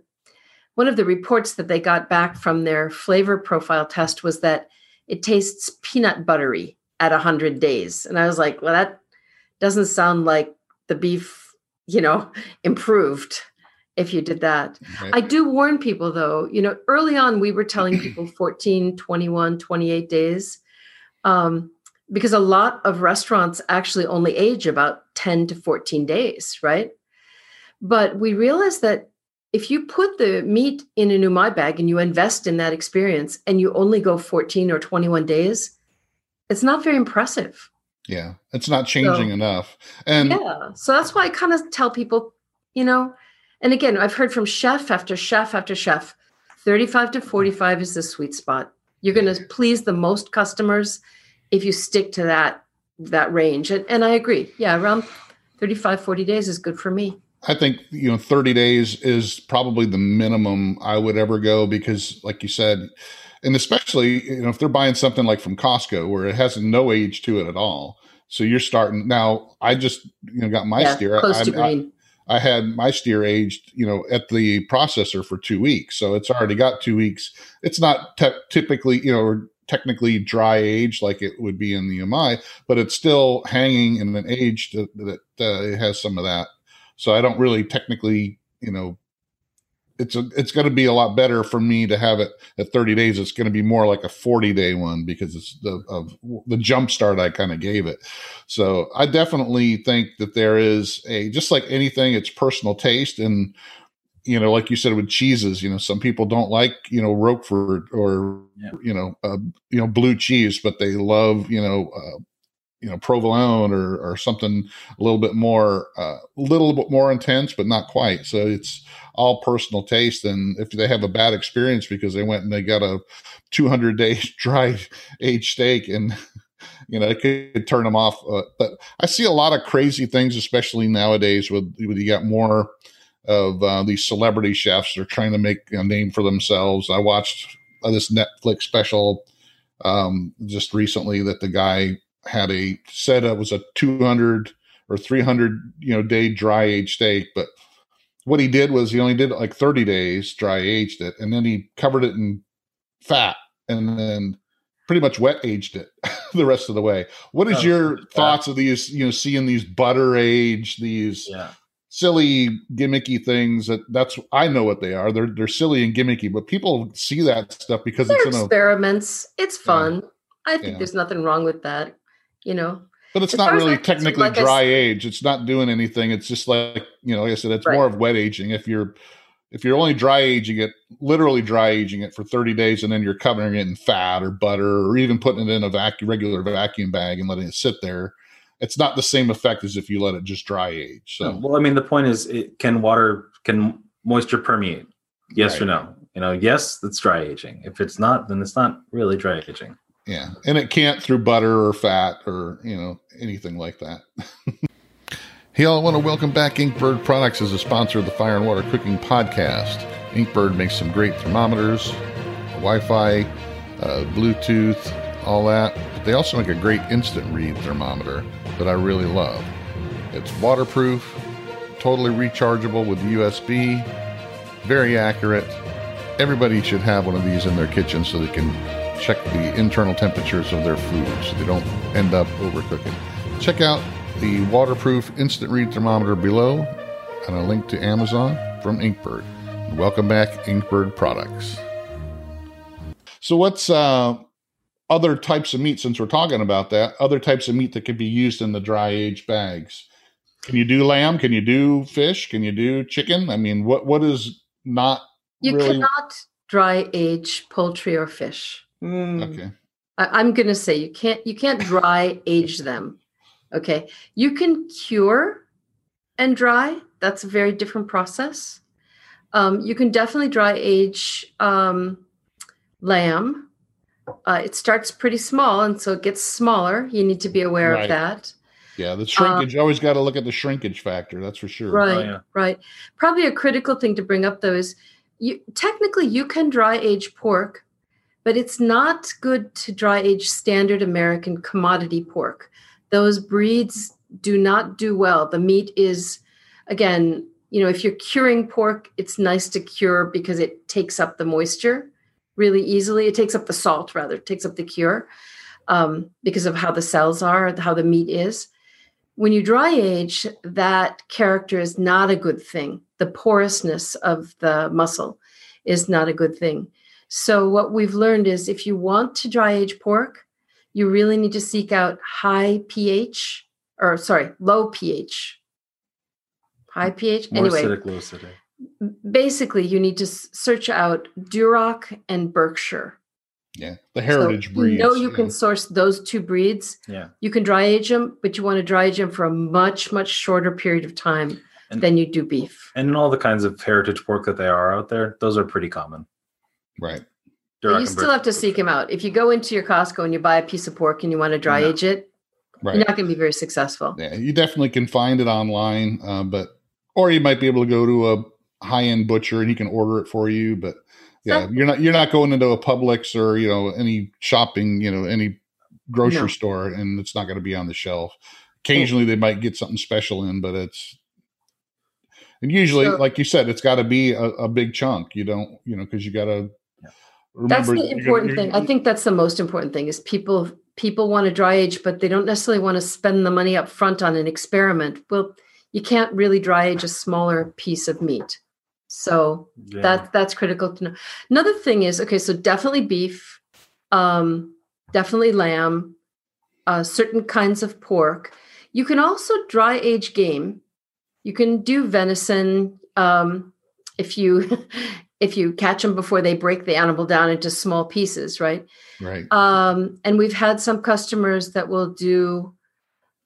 one of the reports that they got back from their flavor profile test was that it tastes peanut buttery at 100 days. And I was like, well that doesn't sound like the beef, you know, [LAUGHS] improved if you did that. Right. I do warn people though, you know, early on we were telling [CLEARS THROAT] people 14, 21, 28 days. Um, because a lot of restaurants actually only age about 10 to 14 days, right? But we realized that if you put the meat in a new my bag and you invest in that experience and you only go 14 or 21 days, it's not very impressive. yeah, it's not changing So- enough. And Yeah. So that's why I kind of tell people, you know, and again, I've heard from chef after chef after chef 35 to 45 is the sweet spot. You're going to please the most customers if you stick to that that range. And, and I agree. Yeah, around 35 40 days is good for me. I think you know 30 days is probably the minimum I would ever go because, like you said, and especially you know if they're buying something like from Costco where it has no age to it at all. So you're starting now. I just you know got my yeah, steer. close I, to I, green. I had my steer aged, you know, at the processor for two weeks, so it's already got two weeks. It's not te- typically, you know, technically dry age like it would be in the Umai, but it's still hanging in an age that, that uh, it has some of that. So I don't really technically, you know, it's a, it's going to be a lot better for me to have it at 30 days. It's going to be more like a 40 day one because it's the of the jump start I kind of gave it. So I definitely think that there is a just like anything, it's personal taste and you know, like you said with cheeses, you know, some people don't like you know Roquefort or Yeah. you know uh, you know blue cheese, but they love you know uh, you know provolone or or something a little bit more a little bit more intense, but not quite. So it's all personal taste, and if they have a bad experience because they went and they got a 200 day [LAUGHS] dry aged steak and you know, it could turn them off. Uh, but I see a lot of crazy things, especially nowadays with, with you got more of uh, these celebrity chefs. They're trying to make a name for themselves. I watched uh, this Netflix special um, just recently that the guy had a said it was a 200 or 300 you know day dry aged steak, but what he did was he only did like 30 days, dry aged it, and then he covered it in fat and then pretty much wet aged it [LAUGHS] the rest of the way. What is Oh, your fat. thoughts of these, you know, seeing these butter age, these Yeah. silly gimmicky things that that's I know what they are. They're they're silly and gimmicky, but people see that stuff because They're it's in a experiments. It's fun. I think Yeah. there's nothing wrong with that. You know, but it's as not really technically like dry s- age. It's not doing anything. It's just like, you know, like I said, it's Right. more of wet aging. If you're if you're only dry aging it, literally dry aging it for 30 days and then you're covering it in fat or butter or even putting it in a vacuum regular vacuum bag and letting it sit there, it's not the same effect as if you let it just dry age. So well, I mean, the point is, it, can water, can moisture permeate? Yes or no? You know, yes, it's dry aging. If it's not, then it's not really dry aging. Yeah, and it can't through butter or fat or you know anything like that. [LAUGHS] hey, all, I want to welcome back Inkbird Products as a sponsor of the Fire and Water Cooking Podcast. Inkbird makes some great thermometers, Wi-Fi, uh, Bluetooth, all that. But they also make a great instant read thermometer that I really love. It's waterproof, totally rechargeable with USB, very accurate. Everybody should have one of these in their kitchen so they can check the internal temperatures of their food so they don't end up overcooking. Check out the waterproof instant read thermometer below and a link to Amazon from Inkbird. Welcome back, Inkbird Products. So, what's uh, other types of meat, since we're talking about that, other types of meat that could be used in the dry age bags? Can you do lamb? Can you do fish? Can you do chicken? I mean, what what is not you really cannot dry age poultry or fish. Okay? I, I'm going to say you can't you can't dry age them. Okay, you can cure and dry. That's a very different process. Um, you can definitely dry age um, lamb. Uh, it starts pretty small, and so it gets smaller. You need to be aware Right. of that. Yeah, the shrinkage. you always got to look at the shrinkage factor. That's for sure. Right, yeah. right. Probably a critical thing to bring up though is you technically you can dry age pork, but it's not good to dry age standard American commodity pork. Those breeds do not do well. The meat is again, you know, if you're curing pork, it's nice to cure because it takes up the moisture really easily. It takes up the salt rather, it takes up the cure um, because of how the cells are, how the meat is when you dry age, that character is not a good thing. The porousness of the muscle is not a good thing. So, what we've learned is if you want to dry age pork, you really need to seek out high pH or, sorry, low pH. High pH. More anyway, acidic, low acidic. basically, you need to search out Duroc and Berkshire. Yeah, the heritage so breeds. You know, you yeah. can source those two breeds. Yeah. You can dry age them, but you want to dry age them for a much, much shorter period of time And- than you do beef. And in all the kinds of heritage pork that they are out there, those are pretty common. Right. But Duroc you still have to seek them out. If you go into your Costco and you buy a piece of pork and you want to dry No. age it, Right. you're not going to be very successful. Yeah, you definitely can find it online, uh, but or you might be able to go to a high end butcher and he can order it for you. But yeah, Exactly. you're not you're not going into a Publix or you know any shopping, you know any grocery No. store, and it's not going to be on the shelf. Occasionally, they might get something special in, but it's and usually, So- like you said, it's got to be a, a big chunk. You don't, you know, because you got to. That's the you're important you're- thing. I think that's the most important thing is people people want to dry age, but they don't necessarily want to spend the money up front on an experiment. Well, you can't really dry age a smaller piece of meat. So Yeah. that that's critical to know. Another thing is okay, so definitely beef, um, definitely lamb, uh, certain kinds of pork. You can also dry age game. You can do venison um, if you [LAUGHS] if you catch them before they break the animal down into small pieces, right? right. Um, and we've had some customers that will do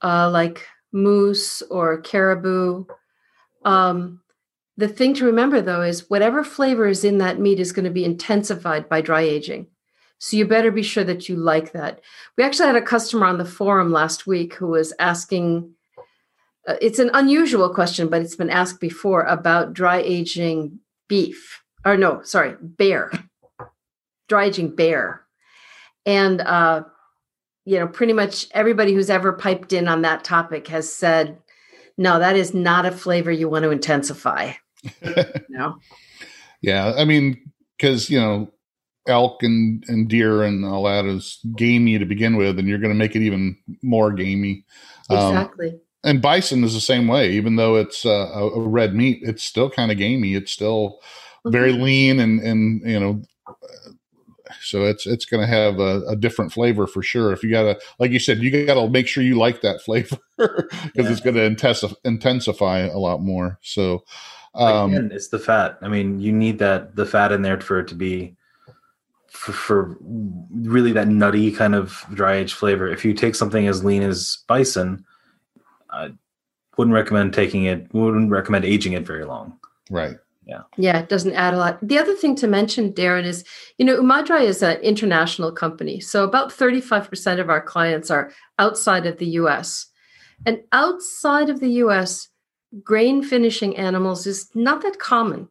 uh, like moose or caribou. Um, the thing to remember though is whatever flavor is in that meat is going to be intensified by dry aging. So you better be sure that you like that. We actually had a customer on the forum last week who was asking. Uh, it's an unusual question, but it's been asked before about dry aging beef. Or no, sorry, bear. Dry aging bear and uh, you know pretty much everybody who's ever piped in on that topic has said no that is not a flavor you want to intensify [LAUGHS] No. Yeah, I mean, because you know, elk and and deer and all that is gamey to begin with, and you're going to make it even more gamey. Um, Exactly. and bison is the same way. Even though it's uh, a, a red meat, it's still kind of gamey. It's still very Mhm. lean and and you know. So it's it's going to have a, a different flavor for sure. If you gotta, like you said, you got to make sure you like that [LAUGHS] flavor because Yeah. it's going to intensify intensify a lot more. So, um, Again, it's the fat. I mean, you need that the fat in there for it to be for, for really that nutty kind of dry aged flavor. If you take something as lean as bison, I wouldn't recommend taking it. Wouldn't recommend aging it very long. right. Yeah, it doesn't add a lot. The other thing to mention, Darrin, is you know, Umai Dry is an international company. So about 35% of our clients are outside of the US. And outside of the US, grain finishing animals is not that common.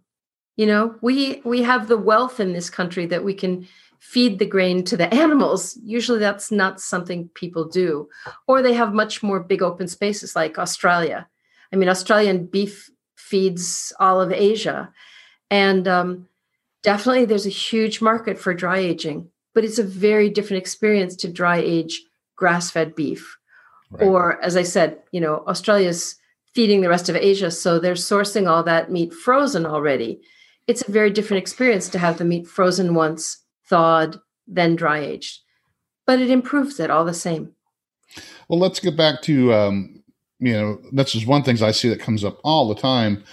You know, we we have the wealth in this country that we can feed the grain to the [LAUGHS] animals. Usually that's not something people do. Or they have much more big open spaces like Australia. I mean, Australian beef feeds all of Asia. And um, definitely there's a huge market for dry aging, but it's a very different experience to dry age grass fed beef. Right. Or, as I said, you know, Australia's feeding the rest of Asia, so they're sourcing all that meat frozen already. It's a very different experience to have the meat frozen once, thawed, then dry aged. But it improves it all the same. Well, let's get back to um, you know that's just one things I see that comes up all the time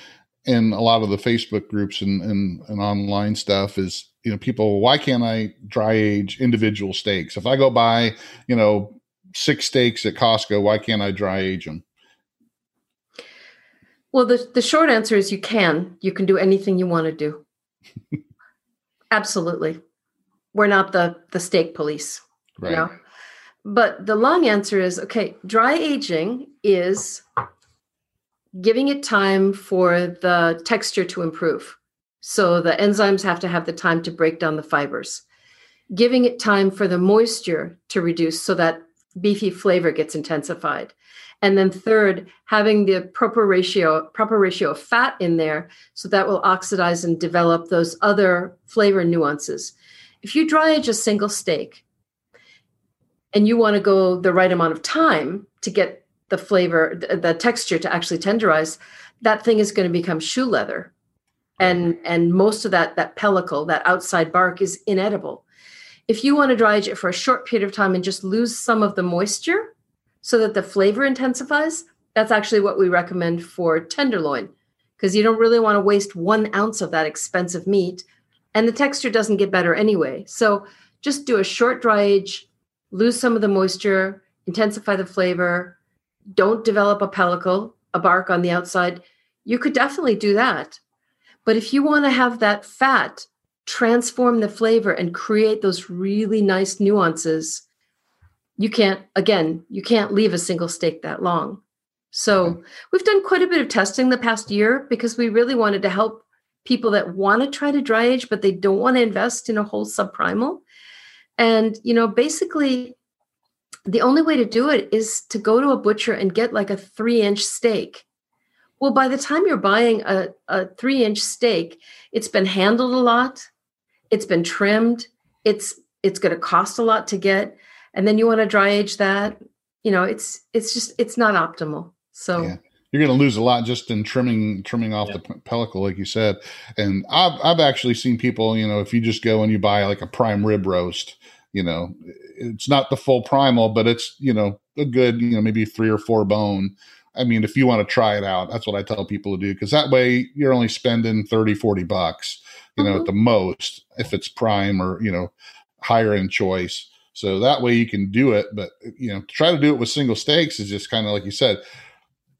in a lot of the Facebook groups and and, and online stuff is you know people why can't I dry age individual steaks if I go buy you know six steaks at Costco why can't I dry age them Well, the, the short answer is you can. You can do anything you want to do. [LAUGHS] Absolutely. We're not the the steak police, right you know. But the long answer is okay, dry aging is giving it time for the texture to improve. So the enzymes have to have the time to break down the fibers. Giving it time for the moisture to reduce so that beefy flavor gets intensified. And then third, having the proper ratio proper ratio of fat in there so that will oxidize and develop those other flavor nuances. If you dry age a single steak and you want to go the right amount of time to get the flavor the, texture to actually tenderize, that thing is going to become shoe leather. And mm-hmm. and most of that that pellicle, that outside bark is inedible. If you want to dry age it for a short period of time and just lose some of the moisture, so that the flavor intensifies, that's actually what we recommend for tenderloin because you don't really want to waste one ounce of that expensive meat and the texture doesn't get better anyway. So just do a short dry age, lose some of the moisture, intensify the flavor, don't develop a pellicle, a bark on the outside. You could definitely do that. But if you want to have that fat transform the flavor and create those really nice nuances, you can't again you can't leave a single steak that long so we've done quite a bit of testing the past year because we really wanted to help people that want to try to dry age but they don't want to invest in a whole subprimal and you know basically the only way to do it is to go to a butcher and get like a three inch steak well by the time you're buying a, a three inch steak it's been handled a lot it's been trimmed it's it's going to cost a lot to get and then you want to dry age that you know it's it's just it's not optimal so Yeah. you're going to lose a lot just in trimming trimming off Yeah. the pellicle like you said and i've i've actually seen people you know if you just go and you buy like a prime rib roast you know it's not the full primal but it's you know a good you know maybe three or four bone i mean if you want to try it out that's what i tell people to do because that way you're only spending 30 40 bucks you know Mhm. at the most if it's prime or you know higher end choice so that way you can do it but you know to try to do it with single steaks is just kind of like you said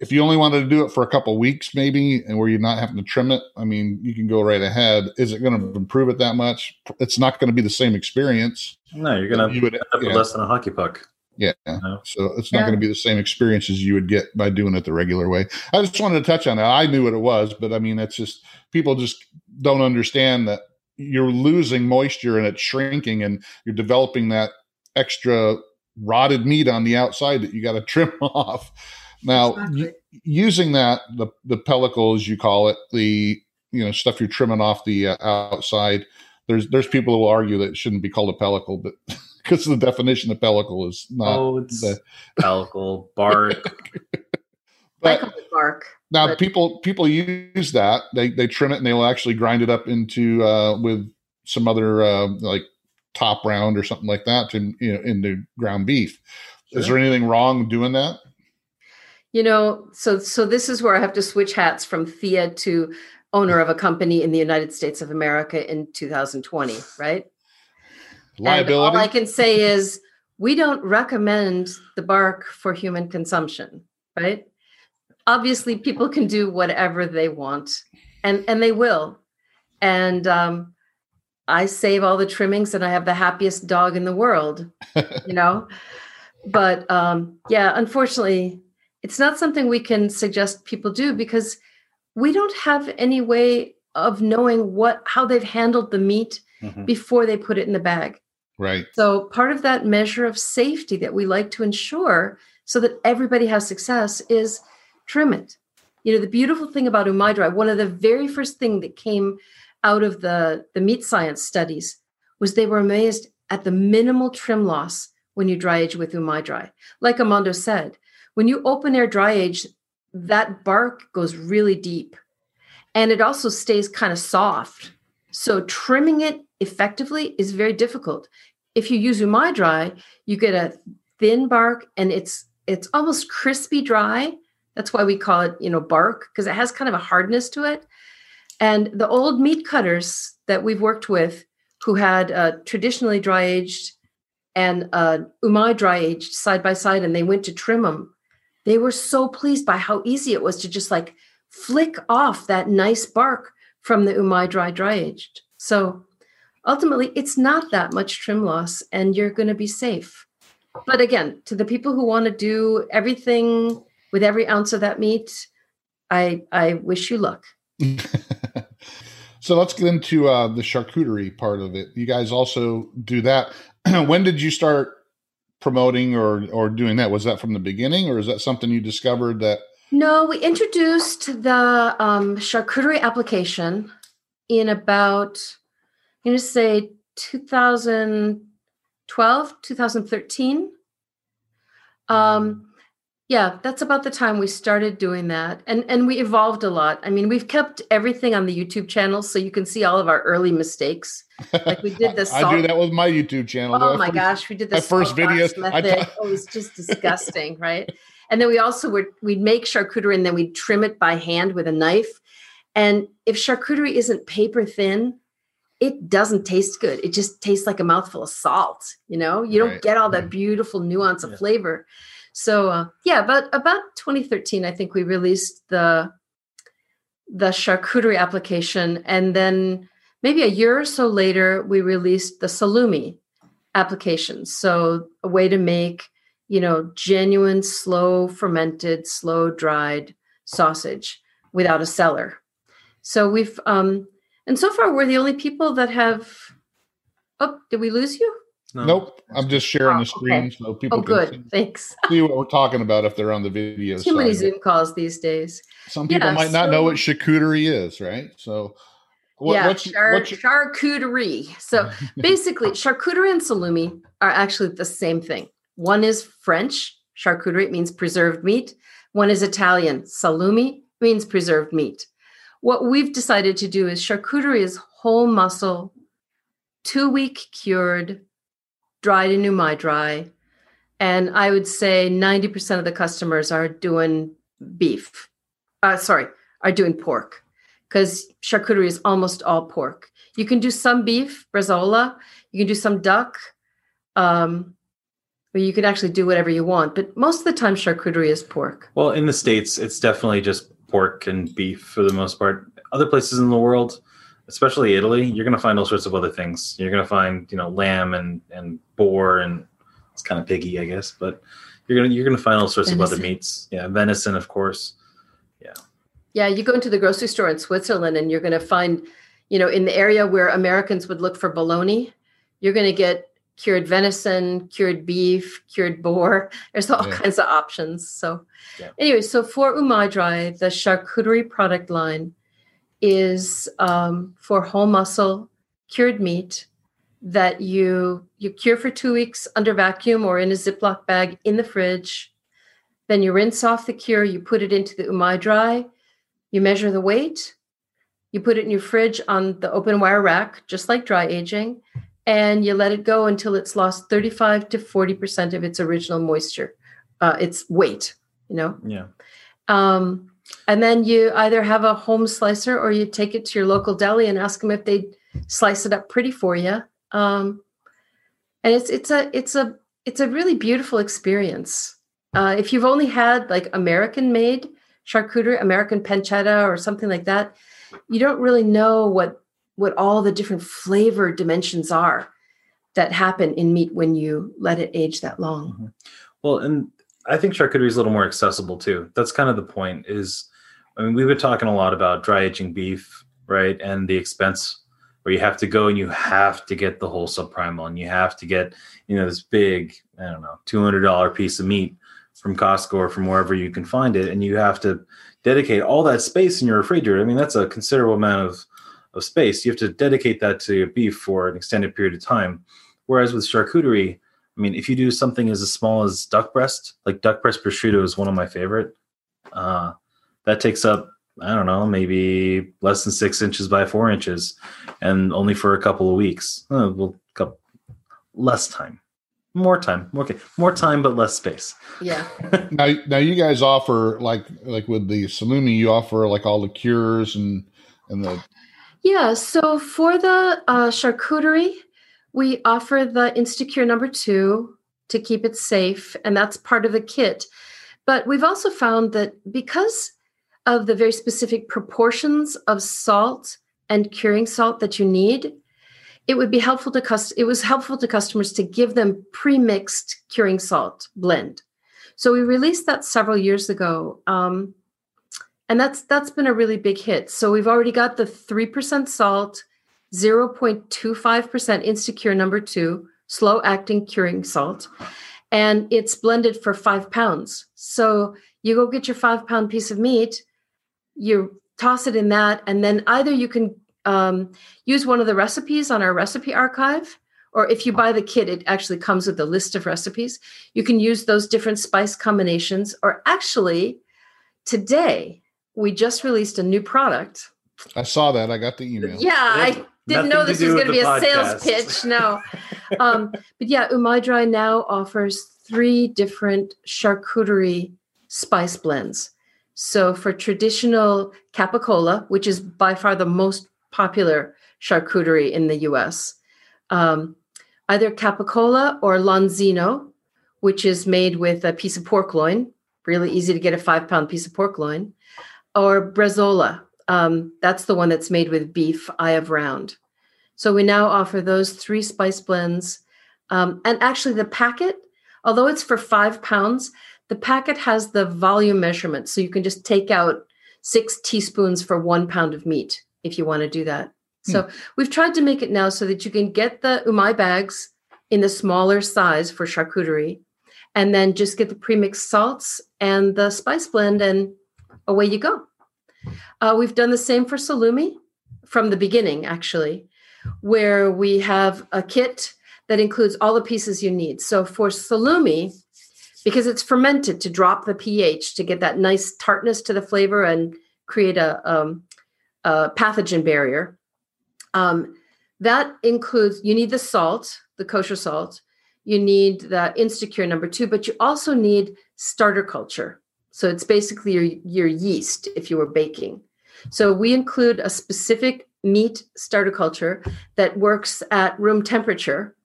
if you only wanted to do it for a couple weeks maybe and where you're not having to trim it i mean you can go right ahead is it going to improve it that much it's not going to be the same experience No, you're gonna you would end up with yeah, less than a hockey puck. yeah. No. so it's not Yeah. going to be the same experience as you would get by doing it the regular way i just wanted to touch on that i knew what it was but i mean it's just people just don't understand that you're losing moisture and it's shrinking and you're developing that extra rotted meat on the outside that you got to [LAUGHS] trim off now Exactly. u- using that the the pellicle as you call it the you know stuff you're trimming off the uh, outside. There's there's people who will argue that it shouldn't be called a pellicle, but [LAUGHS] because the definition of pellicle is not. oh, it's the- pellicle bark. I [LAUGHS] but call it bark. now but- people people use that they they trim it and they'll actually grind it up into uh, with some other uh, like top round or something like that to you know into ground beef. Is there anything wrong doing that? You know, so so this is where I have to switch hats from Thea to owner of a company in the United States of America in 2020, right? And Liability. all I can say is we don't recommend the bark for human consumption, right? Obviously, people can do whatever they want, and and they will. And um, I save all the trimmings, and I have the happiest dog in the world, you know. [LAUGHS] But um, yeah, unfortunately, it's not something we can suggest people do because we don't have any way of knowing what how they've handled the meat Mhm. before they put it in the bag. right. So part of that measure of safety that we like to ensure so that everybody has success is trim it. You know, the beautiful thing about Umai Dry, one of the very first thing that came out of the, the meat science studies was they were amazed at the minimal trim loss when you dry age with Umai Dry. Like Amando said, when you open air dry age, that bark goes really deep. And it also stays kind of soft. So trimming it effectively is very difficult. If you use umai dry you get a thin bark and it's it's almost crispy dry. That's why we call it you know bark because it has kind of a hardness to it. And the old meat cutters that we've worked with who had uh, traditionally dry aged and uh, umai dry aged side by side and they went to trim them they were so pleased by how easy it was to just like flick off that nice bark from the umai dry dry aged so ultimately it's not that much trim loss and you're going to be safe but again to the people who want to do everything with every ounce of that meat i i wish you luck [LAUGHS] so let's get into uh, the charcuterie part of it. You guys also do that. [CLEARS THROAT] when did you start promoting or or doing that? Was that from the beginning, or is that something you discovered that? no we introduced the um, charcuterie application in about i'm going to say 2012 2013 um, yeah that's about the time we started doing that and and we evolved a lot i mean we've kept everything on the youtube channel so you can see all of our early mistakes like we did this. [LAUGHS] I do that with my YouTube channel. oh my first- gosh we did the first video, method. thought- oh, it was just disgusting right? And then we also would we'd make charcuterie and then we'd trim it by hand with a knife. And if charcuterie isn't paper thin it doesn't taste good. It just tastes like a mouthful of salt you know? You don't get all that beautiful nuance of Yeah. flavor. So uh, yeah about about 2013 i think we released the the charcuterie application. And then maybe a year or so later we released the salumi application so a way to make you know genuine slow fermented slow dried sausage without a cellar so we've um and so far we're the only people that have oh did we lose you No. Nope, I'm just sharing Oh, the screen okay. so people oh can good thanks see, [LAUGHS] see what we're talking about if they're on the video. too many zoom calls these days Some people Yeah, might not know what charcuterie is, right? So, what, yeah what's, char- what's your, charcuterie. So [LAUGHS] basically charcuterie and salumi are actually the same thing. One is french charcuterie it means preserved meat. One is italian salumi means preserved meat. What we've decided to do is charcuterie is whole muscle two week cured dried in umai dry and i would say 90% of the customers are doing beef. Uh, sorry are doing pork because charcuterie is almost all pork. You can do some beef, bresaola. You can do some duck. Um, or you can actually do whatever you want. But most of the time, charcuterie is pork. Well, in the states, it's definitely just pork and beef for the most part. Other places in the world, especially Italy, you're going to find all sorts of other things. You're going to find, you know, lamb and and boar, and it's kind of piggy, I guess. But you're gonna you're gonna find all sorts of other meats. Yeah, venison, of course. Yeah, you go into the grocery store in Switzerland and you're going to find, you know, in the area where Americans would look for bologna, you're going to get cured venison, cured beef, cured boar. [LAUGHS] There's all Yeah. kinds of options. So, Yeah. anyway, so for Umai Dry, the charcuterie product line is um, for whole muscle cured meat that you you cure for two weeks under vacuum or in a Ziploc bag in the fridge. Then you rinse off the cure, you put it into the umai dry, you measure the weight, you put it in your fridge on the open wire rack, just like dry aging, and you let it go until it's lost 35 to 40% of its original moisture, uh, its weight, you know? Yeah. Um, and then you either have a home slicer or you take it to your local deli and ask them if they slice it up pretty for you. Um, and it's it's a it's a it's a really beautiful experience. Uh, if you've only had like American made charcuterie, American pancetta, or something like that, you don't really know what what all the different flavor dimensions are that happen in meat when you let it age that long. Mm-hmm. Well, and I think charcuterie is a little more accessible too. That's kind of the point. Is I mean, we've been talking a lot about dry aging beef, right, and the expense where you have to go and you have to get the whole subprimal and you have to get you know this big I don't know two hundred dollar piece of meat from Costco or from wherever you can find it, and you have to dedicate all that space in your refrigerator. I mean, that's a considerable amount of of space. You have to dedicate that to your beef for an extended period of time. Whereas with charcuterie, I mean, if you do something as small as duck breast, like duck breast prosciutto is one of my favorite. Uh, that takes up I don't know, maybe less than six inches by four inches, and only for a couple of weeks. Uh, well, couple, less time, more time. Okay, more time, but less space. Yeah. [LAUGHS] now, now you guys offer like like with the salumi, you offer like all the cures and and the. Yeah. So for the uh, charcuterie, we offer the Instacure number two to keep it safe, and that's part of the kit. But we've also found that because of the very specific proportions of salt and curing salt that you need, it would be helpful to cust- it was helpful to customers to give them pre-mixed curing salt blend. So we released that several years ago. Um, and that's that's been a really big hit. So we've already got the 3% salt, 0.25% Instacure number two, slow acting curing salt, and it's blended for five pounds. So you go get your five pound piece of meat, you toss it in that, and then either you can um, use one of the recipes on our recipe archive, or if you buy the kit, it actually comes with a list of recipes. You can use those different spice combinations, or actually, today we just released a new product. I saw that. I got the email. Yeah, I didn't know this was going to be a podcast. sales pitch. No, um, but yeah, Umai Dry now offers three different charcuterie spice blends. So for traditional capicola, which is by far the most popular charcuterie in the US, um, either capicola or lonzino, which is made with a piece of pork loin, really easy to get a five pound piece of pork loin, or bresaola. Um, that's the one that's made with beef, eye of round. So we now offer those three spice blends. Um, and actually, the packet, although it's for five pounds, the packet has the volume measurement. So you can just take out six teaspoons for one pound of meat if you want to do that. Hmm. So we've tried to make it now so that you can get the umai bags in the smaller size for charcuterie and then just get the premixed salts and the spice blend and away you go. Uh, we've done the same for salumi from the beginning, actually, where we have a kit that includes all the pieces you need. So for salumi, because it's fermented to drop the pH to get that nice tartness to the flavor and create a, um, a pathogen barrier. Um, that includes you need the salt, the kosher salt. You need the Instacure number two, but you also need starter culture. So it's basically your, your yeast if you were baking. So we include a specific meat starter culture that works at room temperature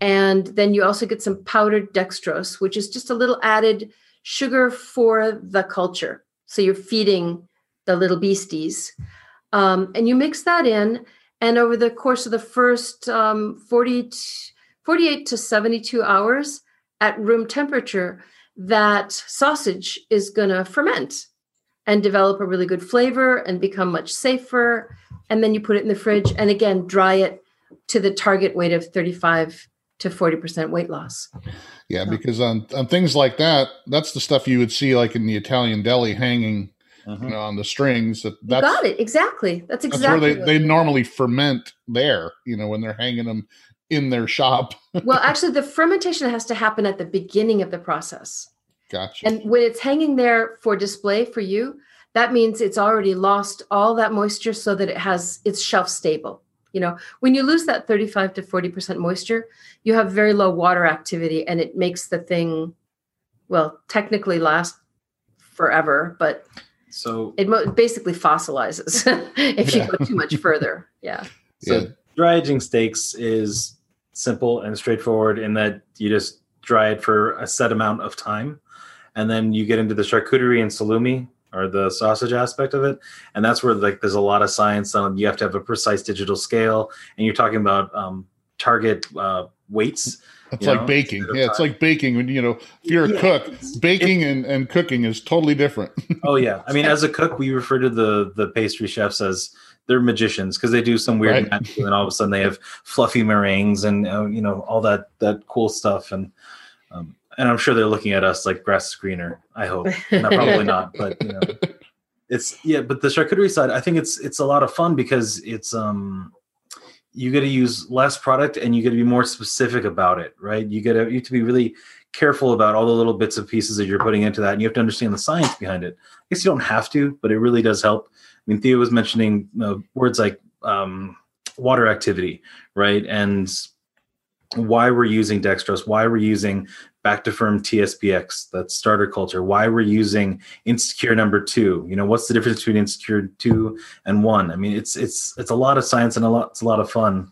and then you also get some powdered dextrose, which is just a little added sugar for the culture. So you're feeding the little beasties. Um, and you mix that in. And over the course of the first um, 40 48 to 72 hours at room temperature, that sausage is going to ferment and develop a really good flavor and become much safer. And then you put it in the fridge and again, dry it to the target weight of 35 to 40% weight loss. Yeah, so. because on, on things like that, that's the stuff you would see like in the Italian deli hanging you know, on the strings. That You that's got it exactly. That's that's exactly. where they they normally ferment there. You know, when they're hanging them in their shop. well, [LAUGHS] actually, the fermentation has to happen at the beginning of the process. Gotcha. And when it's hanging there for display for you, that means it's already lost all that moisture so that it has it's shelf stable. You know, when you lose that 35 to 40% moisture, you have very low water activity and it makes the thing, well, technically last forever, but So it mo- basically fossilizes [LAUGHS] if Yeah. you go too much further. Yeah. So Yeah. dry aging steaks is simple and straightforward in that you just dry it for a set amount of time, and then you get into the charcuterie and salumi or the sausage aspect of it, and that's where like there's a lot of science on. You have to have a precise digital scale, and you're talking about um, target uh, weights. It's like know, baking. Yeah, it's like baking. When you know, if you're a Yeah. cook, baking and, and cooking is totally different. [LAUGHS] Oh yeah, I mean, as a cook, we refer to the the pastry chefs as they're magicians because they do some weird Right. magic, and all of a sudden they have fluffy meringues and uh, you know all that that cool stuff, and um, and I'm sure they're looking at us like grass greener. I hope, no, probably not, but you know, [LAUGHS] it's yeah. But the charcuterie side, I think it's it's a lot of fun because it's um you got to use less product and you got to be more specific about it, right? You got to you have to be really careful about all the little bits and pieces that you're putting into that, and you have to understand the science behind it. I guess you don't have to, but it really does help. I mean, Thea was mentioning know, words like um, water activity, right? And why we're using dextrose, why we're using Bactoferm TSPX, that's starter culture, why we're using Instacure number two. You know, what's the difference between Instacure two and one? I mean, it's it's it's a lot of science and a lot it's a lot of fun.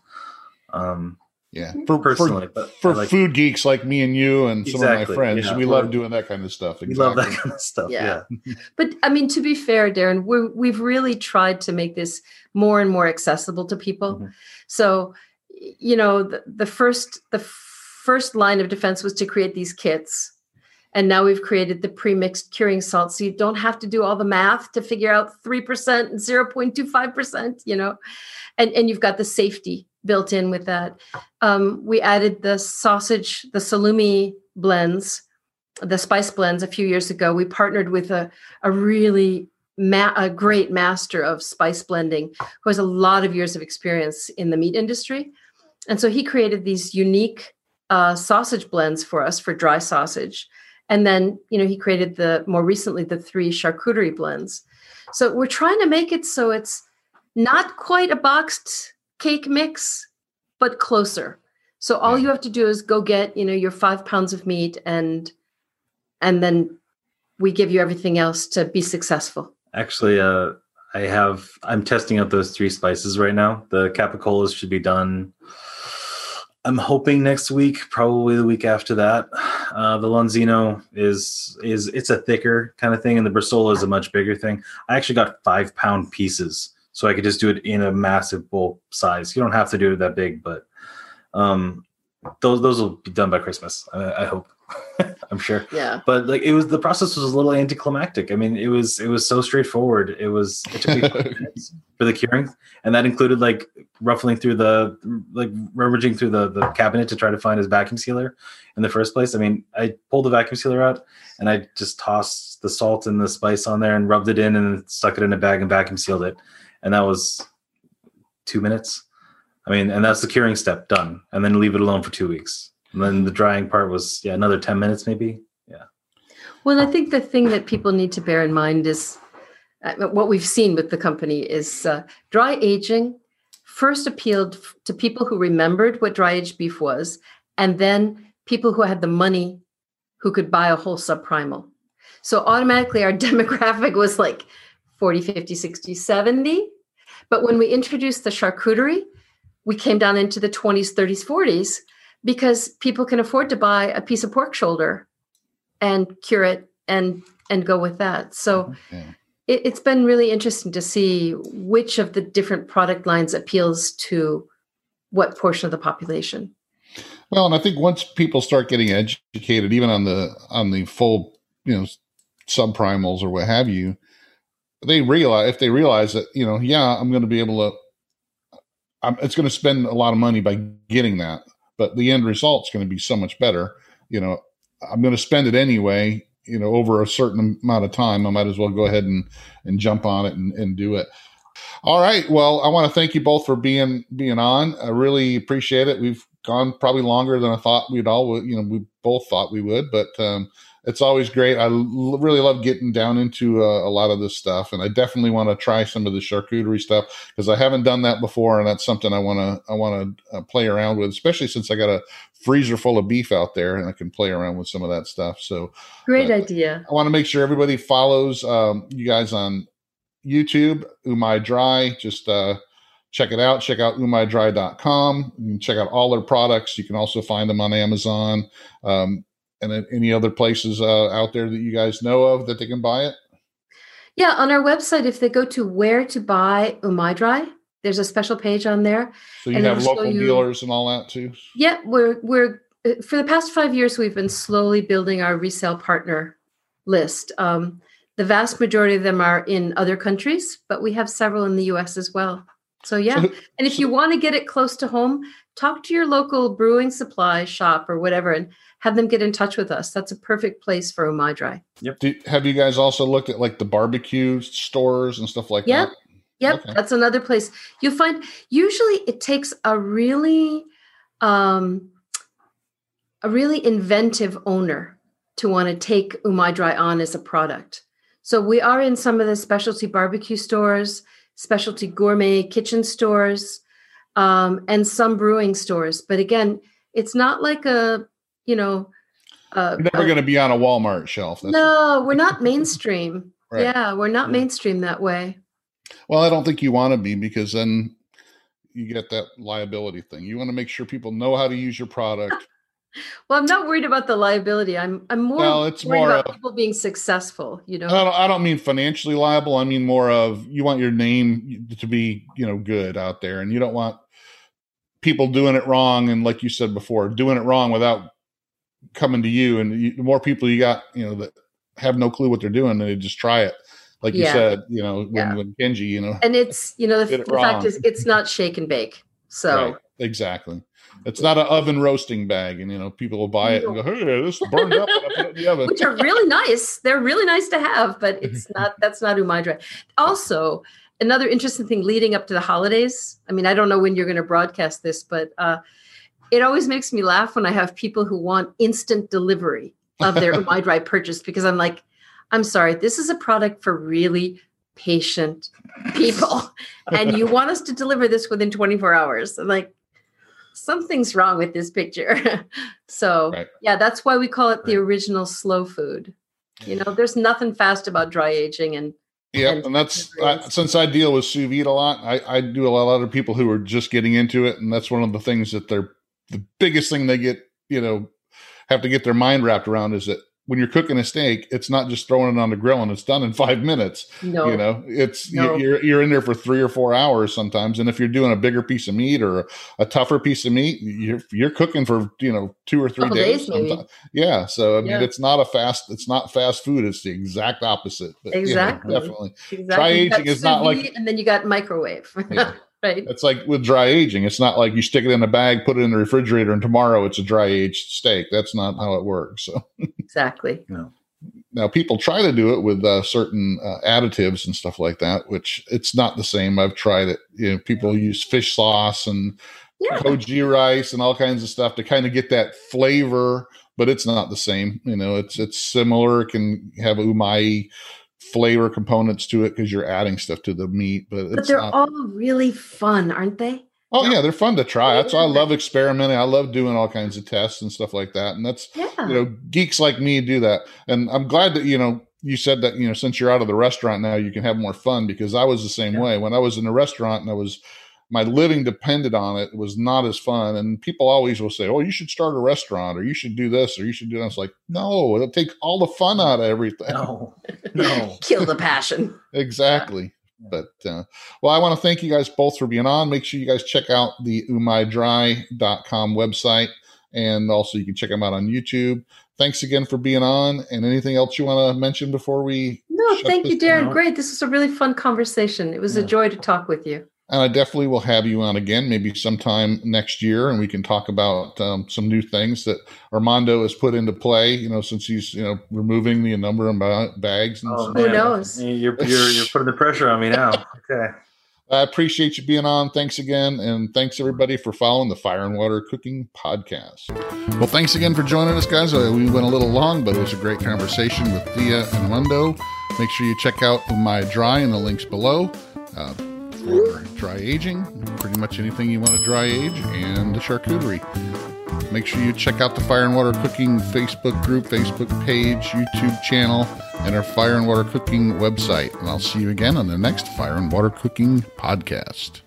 Um, Yeah, for Personally, for, but for I like- friends geeks like me and you and some of my friends, yeah. we love doing that kind of stuff. we love that kind of stuff. Yeah. Yeah. [LAUGHS] But I mean, to be fair, Darrin, we we've really tried to make this more and more accessible to people. Mhm. So, you know, the, the first the first line of defense was to create these kits, and now we've created the pre-mixed curing salt, so you don't have to do all the math to figure out three percent and zero point two five percent. You know, and and you've got the safety built in with that. Um, we added the sausage, the salumi blends the spice blends a few years ago we partnered with a, a really ma- a great master of spice blending who has a lot of years of experience in the meat industry and so he created these unique uh, sausage blends for us for dry sausage and then you know he created the more recently the three charcuterie blends so we're trying to make it so it's not quite a boxed cake mix but closer so all you have to do is go get you know your five pounds of meat and and then we give you everything else to be successful. Actually, uh, I have. I'm testing out those three spices right now. The capicolas should be done. I'm hoping next week, probably the week after that. Uh, the Lonzino is is it's a thicker kind of thing, and the bresaola is a much bigger thing. I actually got five pound pieces, so I could just do it in a massive bowl size. You don't have to do it that big, but um, those those will be done by Christmas. I, I hope. [LAUGHS] I'm sure. Yeah. but like it was the process was a little anticlimactic. I mean it was it was so straightforward. It was it took me [LAUGHS] five minutes for the curing and that included like ruffling through the like rummaging through the the cabinet to try to find his vacuum sealer in the first place. I mean i pulled the vacuum sealer out and i just tossed the salt and the spice on there and rubbed it in and stuck it in a bag and vacuum sealed it. And that was two minutes. I mean and that's the curing step done and then leave it alone for two weeks and then the drying part was yeah another 10 minutes maybe Yeah. Well, I think the thing that people need to bear in mind is uh, what we've seen with the company is uh, dry aging first appealed f- to people who remembered what dry aged beef was, and then people who had the money who could buy a whole subprimal. So automatically our [LAUGHS] demographic was like 40, 50, 60, 70. But when we introduced the charcuterie, we came down into the 20s, 30s, 40s because people can afford to buy a piece of pork shoulder and cure it and and go with that. So Yeah. it, it's been really interesting to see which of the different product lines appeals to what portion of the population. Well, and I think once people start getting educated, even on the on the full, you know, subprimals or what have you, they realize if they realize that you know, yeah, I'm going to be able to, I'm, it's going to spend a lot of money by getting that, but the end result's going to be so much better. You know, I'm going to spend it anyway. you know over a certain amount of time, I might as well go ahead and and jump on it and, and do it. All right. Well, I want to thank you both for being being on. I really appreciate it. We've gone probably longer than I thought we'd all you know we both thought we would, but um, it's always great. I l- really love getting down into uh, a lot of this stuff, and I definitely want to try some of the charcuterie stuff because I haven't done that before, and that's something I want to I want to uh, play around with, especially since I got a freezer full of beef out there, and I can play around with some of that stuff. So Great uh, idea. I want to make sure everybody follows um, you guys on YouTube, Umai Dry. Just uh, check it out. Check out umaidry.com. You can check out all their products. You can also find them on Amazon um, and then any other places uh, out there that you guys know of that they can buy it. Yeah, on our website, if they go to where to buy Umai Dry, there's a special page on there. So you have local you- dealers and all that too. Yeah, we're we're uh, for the past five years we've been slowly building our resale partner list. Um, the vast majority of them are in other countries, but we have several in the U.S. as well. So yeah, and if you want to get it close to home, talk to your local brewing supply shop or whatever, and have them get in touch with us. That's a perfect place for Umai Dry. Do, have you guys also looked at like the barbecue stores and stuff like Yep. that? Yep, Okay. that's another place. You'll find usually it takes a really um a really inventive owner to want to take Umai Dry on as a product. So we are in some of the specialty barbecue stores, specialty gourmet kitchen stores, um, and some brewing stores. But again, it's not like a, you know, uh, You're never a- going to be on a Walmart shelf. That's no, we're not [LAUGHS] mainstream. Right. Yeah, we're not mainstream that way. Well, I don't think you want to be because then you get that liability thing. You want to make sure people know how to use your product. [LAUGHS] Well, I'm not worried about the liability. I'm I'm more Well, it's worried more about of- people being successful. You know, I don't, I don't mean financially liable. I mean more of you want your name to be, you know, good out there, and you don't want people doing it wrong. And like you said before, doing it wrong without coming to you. And you, the more people you got, you know, that have no clue what they're doing, and they just try it. Like you said, you know, when, Yeah. when Kenji, you know, and it's you know the, [LAUGHS] the fact is it's not shake and bake. So right, exactly. It's not an oven roasting bag, and you know, people will buy it and go, "Hey, this burned up." when I put it in the oven. which are really nice. They're really nice to have, but [LAUGHS] it's not that's not Umai Dry. Also, another interesting thing leading up to the holidays. I mean, I don't know when you're going to broadcast this, but uh, it always makes me laugh when I have people who want instant delivery of their [LAUGHS] Umai Dry purchase because I'm like, I'm sorry, this is a product for really patient people, [LAUGHS] and you want us to deliver this within 24 hours. I'm like. Something's wrong with this picture. [LAUGHS] so, Right. yeah, that's why we call it the original slow food. You know, there's nothing fast about dry aging, and yeah, and and that's. I, since I deal with sous vide a lot, I, I do a lot of people who are just getting into it, and that's one of the things that they're the biggest thing they get, you know, have to get their mind wrapped around is that when you're cooking a steak, it's not just throwing it on the grill and it's done in [LAUGHS] five minutes. no, You know, it's No. you're you're in there for three or four hours sometimes, and if you're doing a bigger piece of meat or a tougher piece of meat, you're you're cooking for you know two or three days. days, Yeah, so I mean, Yeah. it's not a fast, it's not fast food. It's the exact opposite. But, you know, Exactly. definitely. exactly. Aging is not like- and then you got microwave, Yeah. [LAUGHS] right? It's like with dry aging. It's not like you stick it in a bag, put it in the refrigerator, and tomorrow it's a dry aged steak. That's not how it works. [LAUGHS] So Exactly. now people try to do it with uh, certain uh, additives and stuff like that, which it's not the same. I've tried it. You know, people use fish sauce and Yeah. koji rice and all kinds of stuff to kind of get that flavor, but it's not the same. You know, it's it's similar. It can have umai flavor components to it because you're adding stuff to the meat, but it's But they're not. all really fun, aren't they? Oh yeah, they're fun to try. That's why I love [LAUGHS] experimenting. I love doing all kinds of tests and stuff like that. And that's Yeah. you know, geeks like me do that. And I'm glad that you know you said that you know since you're out of the restaurant now you can have more fun because I was the same Yeah. way when I was in the restaurant and I was my living depended on it. It was not as fun. And people always will say, "Oh, you should start a restaurant, or you should do this, or you should do that." It's like, no, it'll take all the fun out of everything. No, [LAUGHS] no. Kill the passion. Exactly. But uh, well, I want to thank you guys both for being on. Make sure you guys check out the umaidry.com website and also you can check them out on YouTube. Thanks again for being on. And anything else you want to mention before we? No, thank you, Darrin. down? Great. This was a really fun conversation. It was a joy to talk with you. And I definitely will have you on again, maybe sometime next year, and we can talk about um, some new things that Armando has put into play. You know, since he's you know removing the number of bags. And Oh, stuff. Who knows? You're, you're you're putting the pressure on me now. [LAUGHS] Okay. I appreciate you being on. Thanks again. And thanks everybody for following the Fire and Water Cooking Podcast. Well, thanks again for joining us, guys. Uh, we went a little long, but it was a great conversation with Thea and Mundo. Make sure you check out Umai Dry in the links below uh, for dry aging, pretty much anything you want to dry age, and the charcuterie. Make sure you check out the Fire and Water Cooking Facebook group, Facebook page, YouTube channel, and our Fire and Water Cooking website. And I'll see you again on the next Fire and Water Cooking podcast.